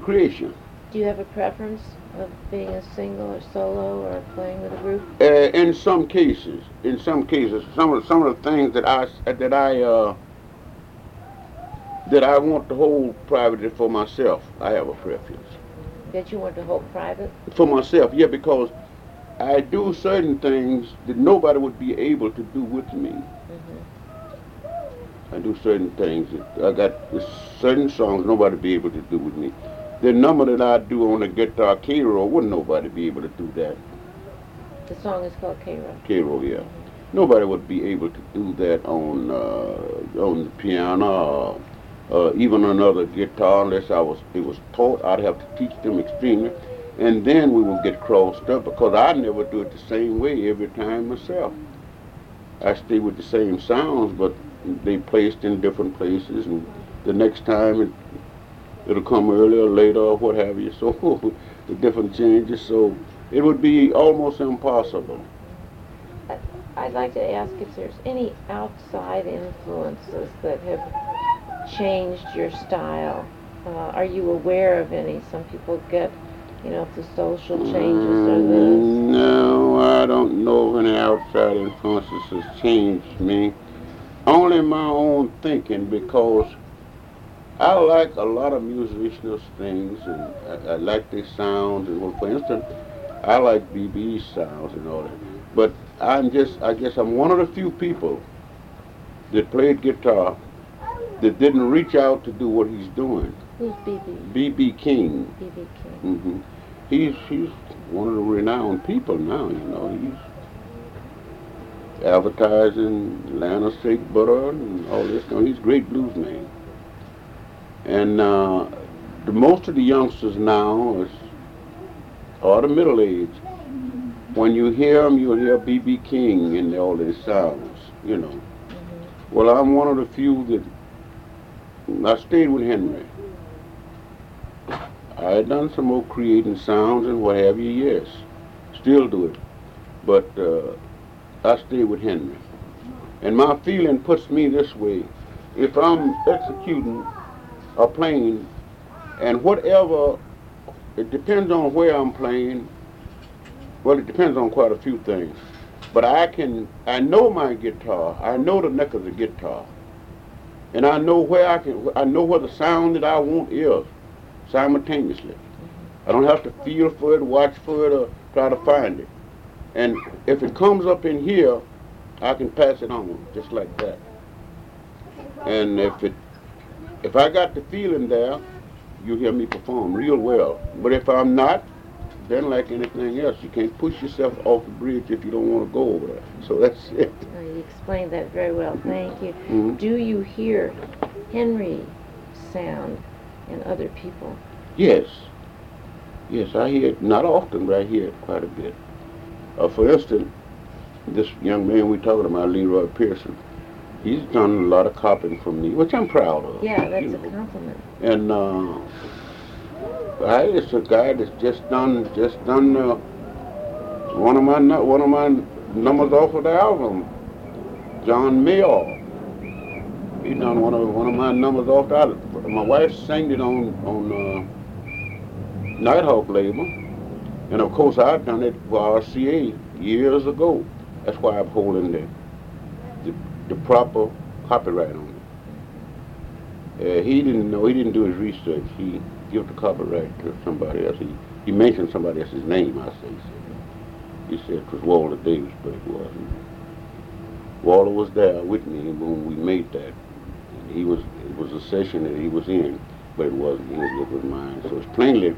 creation. Do you have a preference of being a single or solo or playing with a group? Uh, in some cases, in some cases, some of some of the things that I that I uh, that I want to hold privately for myself. I have a preference. That you want to hold private? For myself, yeah, because I do certain things that nobody would be able to do with me. Mm-hmm. I do certain things. That I got certain songs nobody would be able to do with me. The number that I do on the guitar, K-roll, wouldn't nobody be able to do that. The song is called K-roll. K-roll, yeah. Nobody would be able to do that on uh, on the piano, or, uh, even another guitar, unless I was it was taught. I'd have to teach them extremely, and then we would get crossed up because I never do it the same way every time myself. I stay with the same sounds, but they placed in different places, and the next time it, it'll come earlier or later or what have you. So the different changes. So it would be almost impossible. I'd like to ask if there's any outside influences that have changed your style. Uh, are you aware of any? Some people get, you know, if the social changes or this. Mm, No, I don't know of any outside influences has changed me. Only my own thinking because I like a lot of musicians' things and I, I like their sounds and well, for instance, I like BB's sounds and all that. But I'm just, I guess I'm one of the few people that played guitar that didn't reach out to do what he's doing. Who's BB? BB King. BB King. Mm-hmm. He's he's one of the renowned people now. You know, he's advertising Atlanta steak butter and all this. You know, he's a great blues man. And uh, the most of the youngsters now is are the middle age. When you hear them, you'll hear BB King and all these sounds. You know. hmm Well, I'm one of the few that I stayed with Henry. I had done some more creating sounds and what have you, yes. Still do it. But uh, I stay with Henry. And my feeling puts me this way. If I'm executing or playing, and whatever, it depends on where I'm playing. Well, it depends on quite a few things. But I can, I know my guitar. I know the neck of the guitar. And I know where I can, I know where the sound that I want is simultaneously. I don't have to feel for it, watch for it, or try to find it. And if it comes up in here, I can pass it on just like that. And if it, if I got the feeling there, you hear me perform real well. But if I'm not, then like anything else, you can't push yourself off the bridge if you don't want to go over there. So that's it. Uh, you explained that very well. Thank you. Mhm. Do you hear Henry sound in other people? Yes. Yes, I hear it not often, but I hear it quite a bit. Uh, for instance, this young man we're talking about, Leroy Pierson, he's done a lot of copying from me, which I'm proud of. Yeah, you that's a compliment. And uh, I it's a guy that's just done just done uh, one of my one of my numbers off of the album, John Mayall. He done one of one of my numbers off the album. My wife sang it on on uh, Nighthawk label, and of course I'd done it for RCA years ago. That's why I'm holding the the, proper copyright on it. Uh, he didn't know. He didn't do his research. He gave the copyright to somebody else. He, he mentioned somebody else's name. I say. He said it was Walter Davis, but it wasn't. Walter was there with me when we made that. And he was. It was a session that he was in, but it wasn't his. It was mine. So it's plainly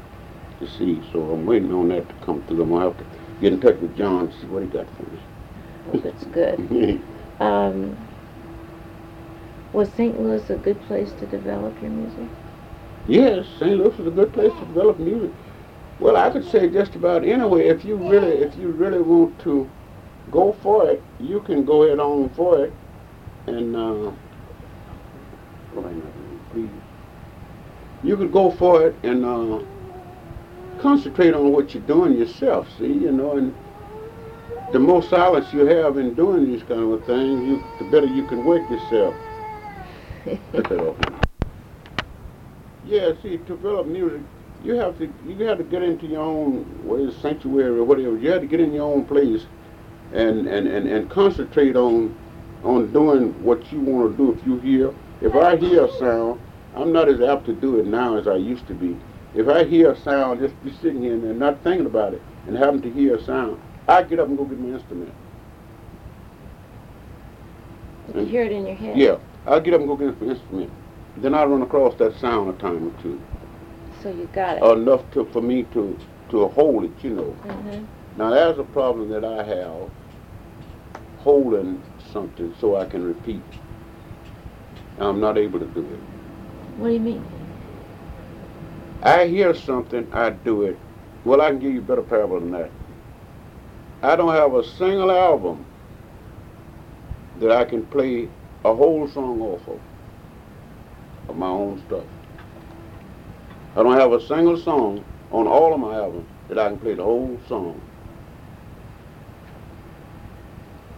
to see. So I'm waiting on that to come through. I'm gonna have to get in touch with John to see what he got for me. Well, that's good. Um, was St. Louis a good place to develop your music? Yes, St. Louis is a good place to develop music. Well, I could say just about anyway. If you really, if you really want to go for it, you can go ahead on for it, and uh. You could go for it and uh, concentrate on what you're doing yourself. See, you know, and the more silence you have in doing these kind of things, you, the better you can work yourself. Yeah, see, to develop music, you have to you have to get into your own what is sanctuary or whatever. You have to get in your own place and and, and, and concentrate on on doing what you want to do. If you hear, if I hear a sound, I'm not as apt to do it now as I used to be. If I hear a sound, just be sitting here and not thinking about it, and happen to hear a sound, I get up and go get my instrument. You hear it in your head. Yeah, I'll get up and go get my instrument. Then I run across that sound a time or two, So you got it. enough to for me to to hold it, you know. hmm Now there's a problem that I have holding something so I can repeat. I'm not able to do it. What do you mean? I hear something, I do it. Well, I can give you a better parable than that. I don't have a single album that I can play a whole song off of, my own stuff. I don't have a single song on all of my albums that I can play the whole song.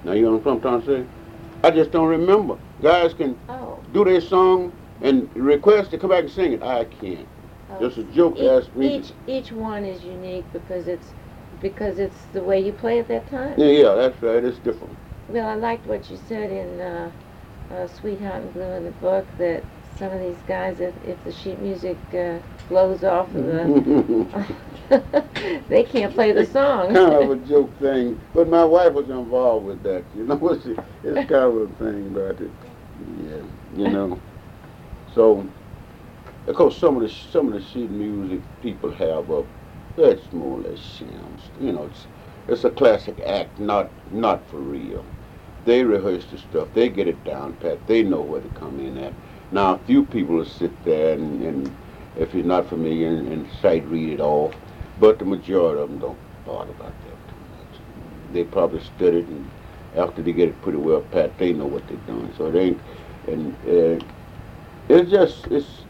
Now you know what I'm trying to say? I just don't remember. Guys can Oh. do their song and request to come back and sing it. I can't. oh. Just a joke Each, me. each each one is unique because it's because it's the way you play at that time. Yeah, yeah, that's right. It's different. Well, I liked what you said in uh, uh, Sweetheart and Blue in the book that some of these guys, if, if the sheet music uh, blows off of the, they can't play the song. kind of a joke thing, but my wife was involved with that. You know, it's, it's kind of a thing about it. Yeah, you know. So, of course, some of the some of the sheet music people have up, that's more or less shams. You know, it's it's a classic act, not not for real. They rehearse the stuff. They get it down pat. They know where to come in at. Now, a few people will sit there and, and if you're not familiar, and, and sight read it all. But the majority of them don't bother about that too much. They probably studied, and after they get it pretty well pat, they know what they're doing. So they ain't, and uh, it's just it's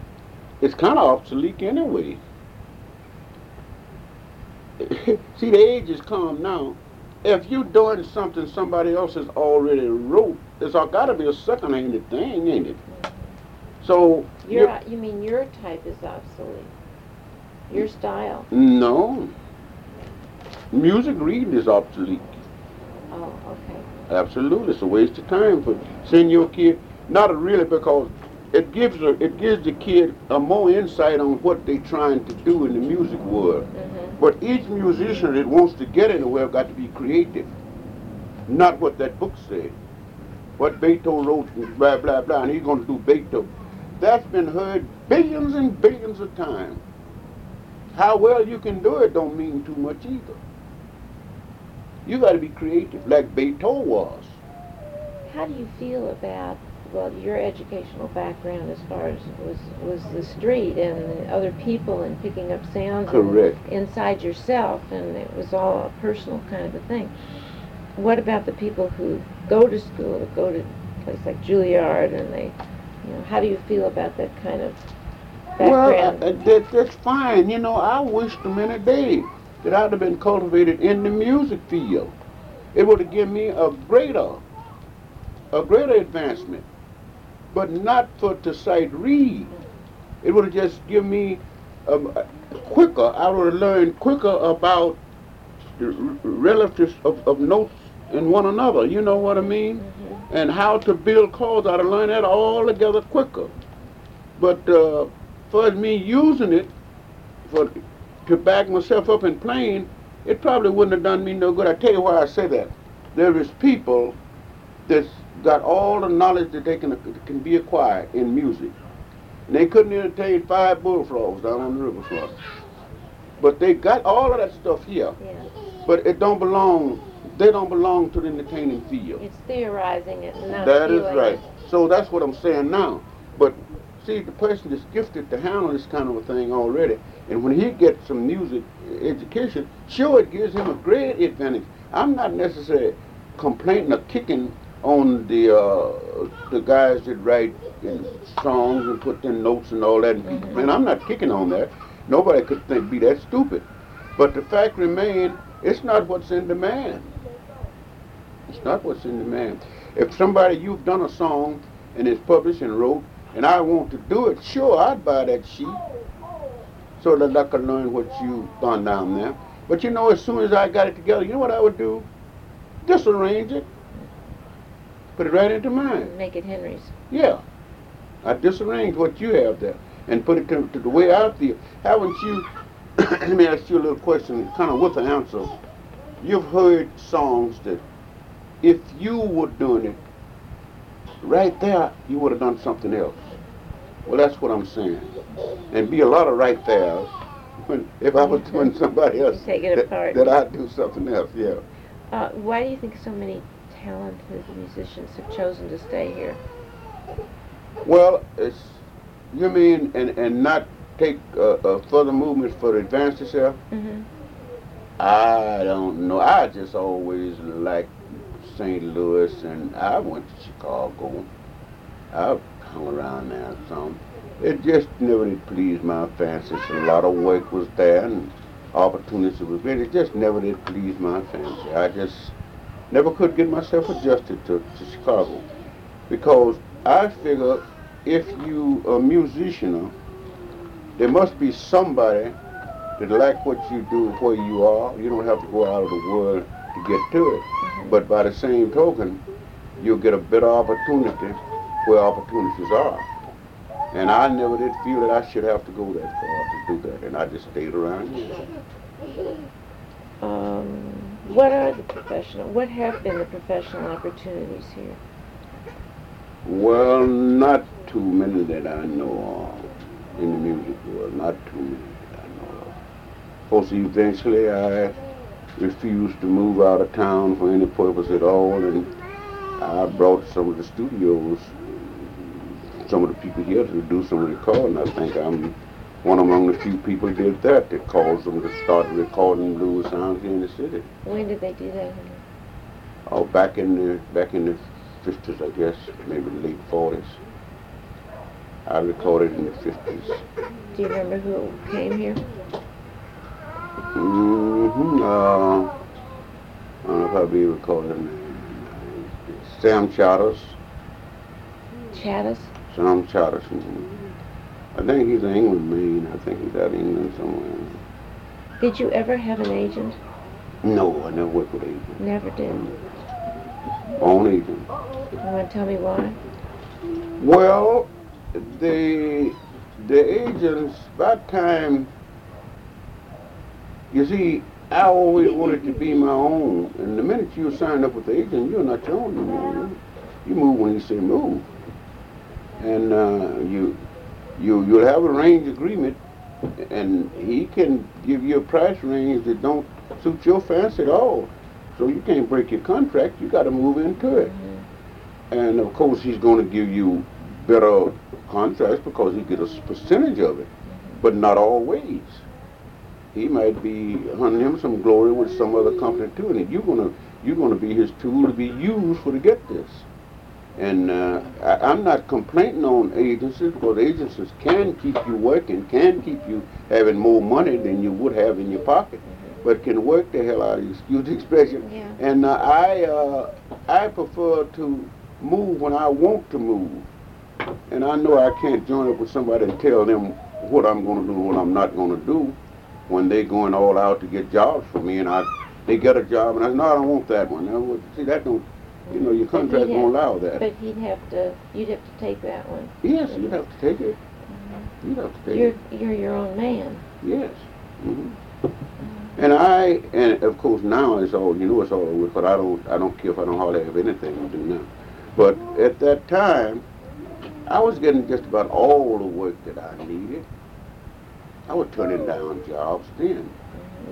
it's kind of obsolete anyway. See, the age is come now. If you're doing something somebody else has already wrote, it's got to be a second-handed thing, ain't it? So Your, you mean your type is obsolete? Your style? No. Music reading is obsolete. Oh, okay. Absolutely, it's a waste of time for sending your kid. Not really because it gives a, it gives the kid a more insight on what they're trying to do in the music world. hmm But each musician that wants to get anywhere got to be creative, not what that book said. What Beethoven wrote, and blah blah blah, and he's going to do Beethoven. That's been heard billions and billions of times. How well you can do it don't mean too much either. You got to be creative, like Beethoven was. How do you feel about well your educational background as far as was was the street and the other people and picking up sounds Correct. inside yourself and it was all a personal kind of a thing. What about the people who go to school go to a place like Juilliard and they you know how do you feel about that kind of Well, background? uh, uh, that, that's fine. You know, I wish the minute day that I'd have been cultivated in the music field. It would have given me a greater, a greater advancement, but not for to sight read. It would have just given me um, uh, quicker. I would have learned quicker about the r- relatives of, of notes in one another. You know what I mean? Mhm. and how to build chords. I'd have learned that all together quicker. But uh, for me using it for to back myself up in playing, it probably wouldn't have done me no good. I tell you why I say that. There is people that's got all the knowledge that they can can be acquired in music. And they couldn't entertain five bullfrogs down on the river riverfront. But they got all of that stuff here. Yeah, But it don't belong. They don't belong to the entertaining field. it's theorizing it, not That is right. So that's what I'm saying now. But see, the person is gifted to handle this kind of a thing already, and when he gets some music education, sure, it gives him a great advantage. I'm not necessarily complaining or kicking on the uh, the guys that write songs and put their notes and all that, and Mhm. playing. I'm not kicking on that. Nobody could think be that stupid. But the fact remains, it's not what's in demand. It's not what's in demand. If somebody you've done a song and it's published and wrote, and I want to do it, sure I'd buy that sheet so that I could learn what you've done down there. But you know, as soon as I got it together, you know what I would do? Disarrange it, put it right into mine. Make it Henry's. Yeah. I disarrange what you have there and put it to, to the way I feel. Haven't you? let me ask you a little question, kind of with an answer. You've heard songs that if you were doing it right there, you would have done something else. Well, that's what I'm saying. And be a lot of right there when if I was doing somebody else Take it that, apart. that I'd do something else. Yeah. Uh, why do you think so many talented musicians have chosen to stay here? Well, it's you mean and and not take uh, uh, further movements for to advance yourself. Mm-hmm. I don't know. I just always liked St. Louis, and I went to Chicago. I hung around there some. It just never did please my fancy. A lot of work was there, and opportunity was there. It just never did please my fancy. I just never could get myself adjusted to, to Chicago, because I figure if you a musician, there must be somebody that like what you do where you are. You don't have to go out of the world to get to it. But by the same token, you'll get a better opportunity where opportunities are. And I never did feel that I should have to go that far to do that, and I just stayed around here. Um, what are the professional? What have been the professional opportunities here? Well, not too many that I know of in the music world. Not too many that I know of. Of course, eventually I refused to move out of town for any purpose at all, and I brought some of the studios, some of the people here to do some recording. I think I'm one among the few people did that that caused them to start recording blues sounds in the city. When did they do that? Oh, back in the back in the fifties, I guess, maybe the late forties. I recorded in the fifties. Do you remember who came here? Mm-hmm. Uh, I don't know if I'll be recording. Sam Chatters. Chatters. Sam Charters. mhm. I think he's an England man. I think he's out of England somewhere. Did you ever have an agent? No, I never worked with agents. Never did. Own agent. You want to tell me why? Well, the the agents by the time you see, I always wanted to be my own. And the minute you sign up with the agent, you're not your own anymore. You move when you say move. And uh, you you you'll have a range agreement and he can give you a price range that don't suit your fancy at all. So you can't break your contract, you gotta move into it. Mm-hmm. And of course, he's going to give you better contracts because he gets a percentage of it, mm-hmm. but not always. He might be hunting him some glory with some other company too, and you're gonna you're gonna be his tool to be used for to get this. And uh, I, I'm not complaining on agencies because agencies can keep you working, can keep you having more money than you would have in your pocket, but can work the hell out of you. Excuse the expression. Yeah. And uh, I uh, I prefer to move when I want to move. And I know I can't join up with somebody and tell them what I'm going to do and what I'm not going to do when they're going all out to get jobs for me and I they get a job and I say, no, I don't want that one. Now, see, that don't, you know, your contract won't have- allow that. But he'd have to, you'd have to take that one. yes, you'd have to take it. You'd have to take You're, it. you're your own man. Yes. Mm-hmm. And I, and of course now it's all, you know, it's all over, but I don't, I don't care if I don't hardly have anything to do now. But at that time, I was getting just about all the work that I needed. I was turning down jobs then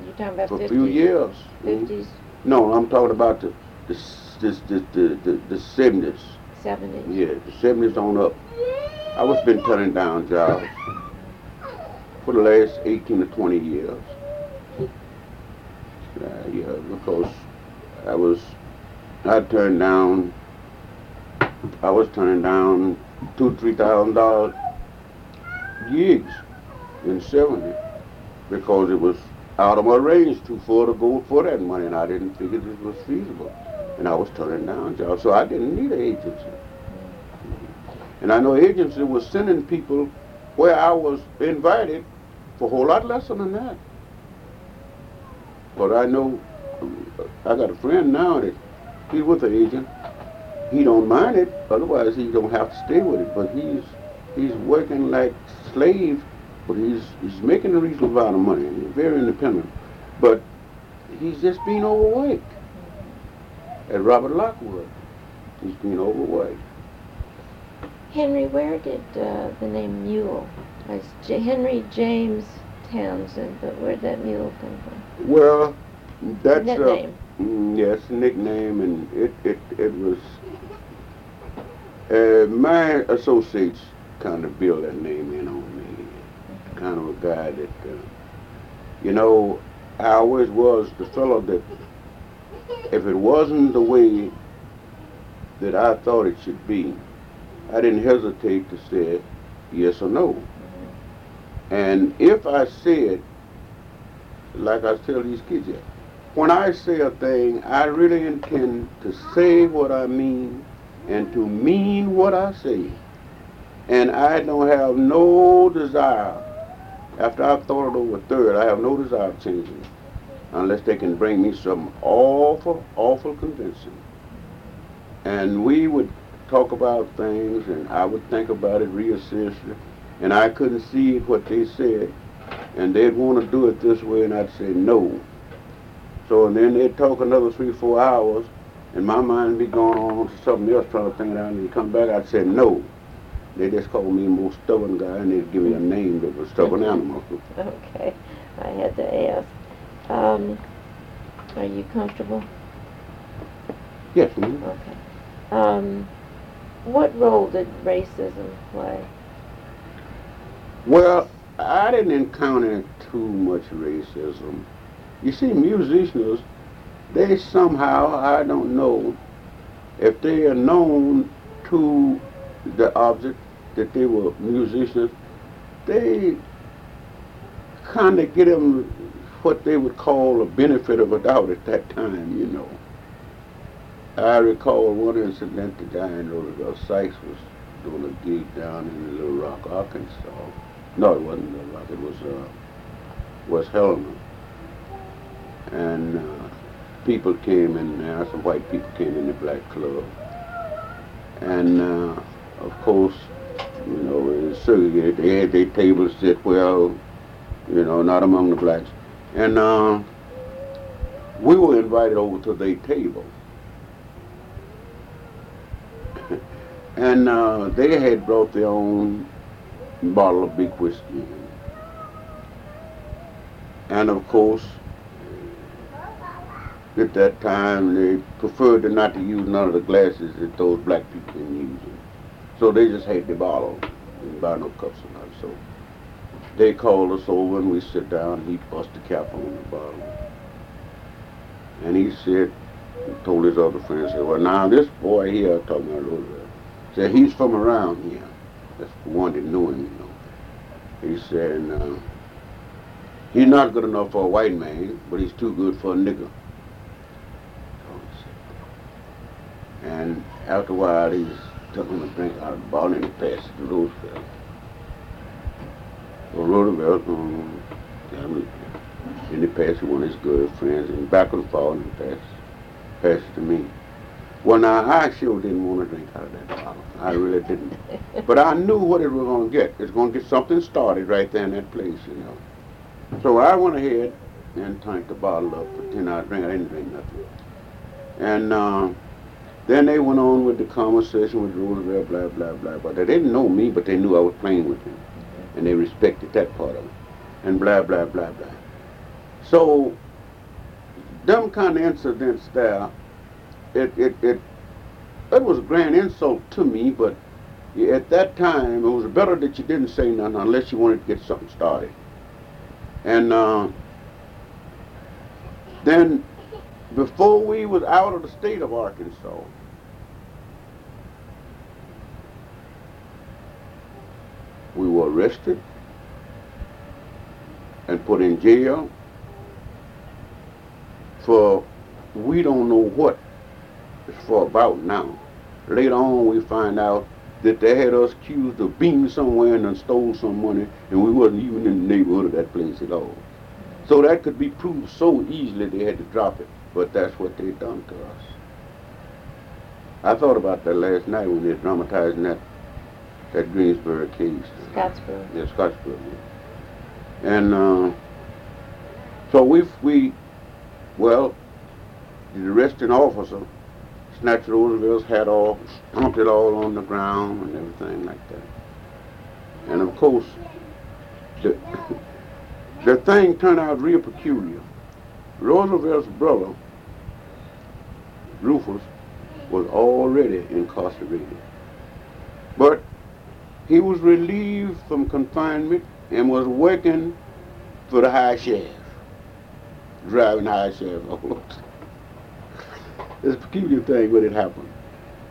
You're talking about for a 50s? few years. Mhm. 50s, No, I'm talking about the, the, s- this, the, the, the, the 70s. 70s? Yeah, the 70s on up. I was been turning down jobs for the last 18 to 20 years. Uh, yeah, because I was, I turned down, I was turning down two, three thousand dollar gigs in 70 because it was out of my range too far to go for that money and I didn't think it was feasible. And I was turning down jobs, so I didn't need an agency. And I know agency was sending people where I was invited for a whole lot less than that. But I know I got a friend now that he's with an agent. He don't mind it, otherwise he don't have to stay with it. But he's he's working like slave, but he's he's making a reasonable amount of money. Very independent, but he's just being overweight. At Robert Lockwood, He's been overweight. Henry, where did uh, the name Mule? It's J- Henry James Townsend, but where'd that mule come from? Well, that's uh, Nickname. Mm, yes, nickname, and it it it was. Uh, my associates kind of built that name in on me. Kind of a guy that, uh, you know, I always was the fellow that, if it wasn't the way that I thought it should be, I didn't hesitate to say yes or no. And if I said, like I tell these kids when I say a thing, I really intend to say what I mean and to mean what I say. And I don't have no desire, after I've thought it over third, I have no desire of changing it unless they can bring me some awful, awful convincing. And we would talk about things and I would think about it real seriously and I couldn't see what they said and they'd want to do it this way and I'd say no. So and then they'd talk another three, four hours, and my mind would be going on to something else, trying to think it out, and come back, I'd say no. They just called me a most stubborn guy, and they'd give me a name that was stubborn animal. Okay, I had to ask. Um, are you comfortable? Yes, ma'am. Okay. Um, what role did racism play? Well, I didn't encounter too much racism. You see, musicians, they somehow, I don't know, if they are known to the object that they were musicians, they kind of get them what they would call a benefit of a doubt at that time, you know. I recall one incident, the guy in Roosevelt Sykes was doing a gig down in Little Rock, Arkansas. No, it wasn't Little Rock, it was, uh, was Helena. And uh, people came in there, some white people came in the black club. And uh, of course, you know, segregated. They had their tables set well, you know, not among the blacks. And uh, we were invited over to their table. and uh, they had brought their own bottle of big whiskey. And of course, at that time, they preferred to not to use none of the glasses that those black people been using. So they just had the bottle, didn't buy no cups or nothing. So they called us over and we sit down. He bust the cap on the bottle. And he said, told his other friends, said, well, now this boy here, talking about Roosevelt, said he's from around here. That's the one that knew him, you know. He said, uh, he's not good enough for a white man, but he's too good for a nigger. And after a while, he took him a drink out of the bottle and passed it to Roosevelt. Roosevelt, um, got me. Then he passed it to one of his good friends, and back and forth, and passed, passed to me. Well, now, I sure didn't want to drink out of that bottle. I really didn't. But I knew what it was going to get. It's going to get something started right there in that place, you know. So I went ahead and tanked the bottle up for 10 hours drink. I didn't drink nothing. And uh, then they went on with the conversation with Roosevelt, blah, blah, blah, blah. They didn't know me, but they knew I was playing with him. And they respected that part of it. And blah, blah, blah, blah. So, them kind of incidents there, it, it, it, it was a grand insult to me, but at that time, it was better that you didn't say nothing unless you wanted to get something started. And uh, then, before we was out of the state of Arkansas, we were arrested and put in jail for we don't know what it's for about now. Later on, we find out that they had us accused of being somewhere and done stole some money, and we wasn't even in the neighborhood of that place at all. So that could be proved so easily they had to drop it, but that's what they done to us. I thought about that last night when they dramatizing that at Greensboro Case. Scottsboro. Yeah, Scottsboro. And uh, so we we well, the arresting officer snatched Roosevelt's hat off, stomped it all on the ground and everything like that. And of course, the the thing turned out real peculiar. Roosevelt's brother, Rufus, was already incarcerated. But he was relieved from confinement and was working for the high sheriff, driving high sheriff all. It's a peculiar thing when it happened.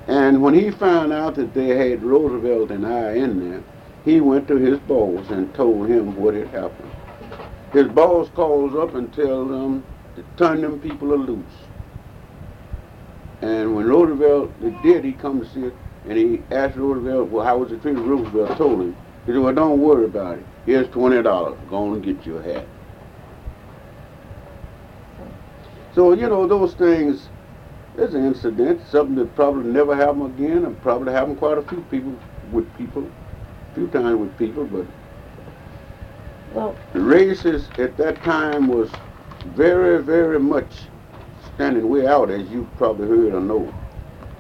And when he found out that they had Roosevelt and I in there, he went to his boss and told him what had happened. His boss calls up and tells them to turn them people loose. And when Roosevelt did, he come to see it, and he asked Roosevelt, well, how was it treated? Roosevelt told him. He said, well, don't worry about it. Here's $20. Go on and get your hat. So, you know, those things, it's an incident, something that probably never happened again, and probably happened quite a few people with people, a few times with people, but Well, the racist at that time was very, very much standing way out, as you probably heard or know.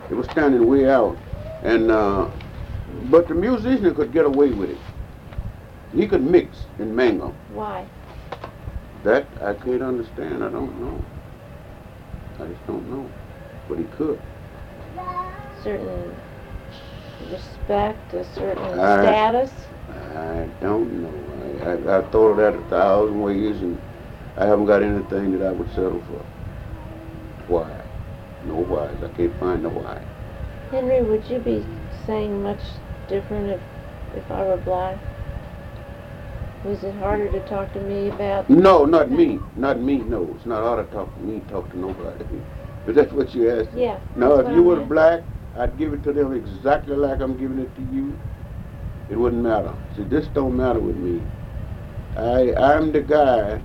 It was standing way out, and uh, but the musician could get away with it. He could mix and mangle. why? That I can't understand. I don't know. I just don't know. But he could. Certain respect, a certain I- status? I don't know. I, I, I've thought of that a thousand ways, and I haven't got anything that I would settle for. Why? No whys. I can't find the why. Henry, would you be saying much different if, if I were black? Was it harder to talk to me about? No, not me. Not me. No, it's not hard to talk to me. Talk to nobody. But that's what you asked. Yeah. No, if you I were meant. black, I'd give it to them exactly like I'm giving it to you. It wouldn't matter. See, this don't matter with me. I I'm the guy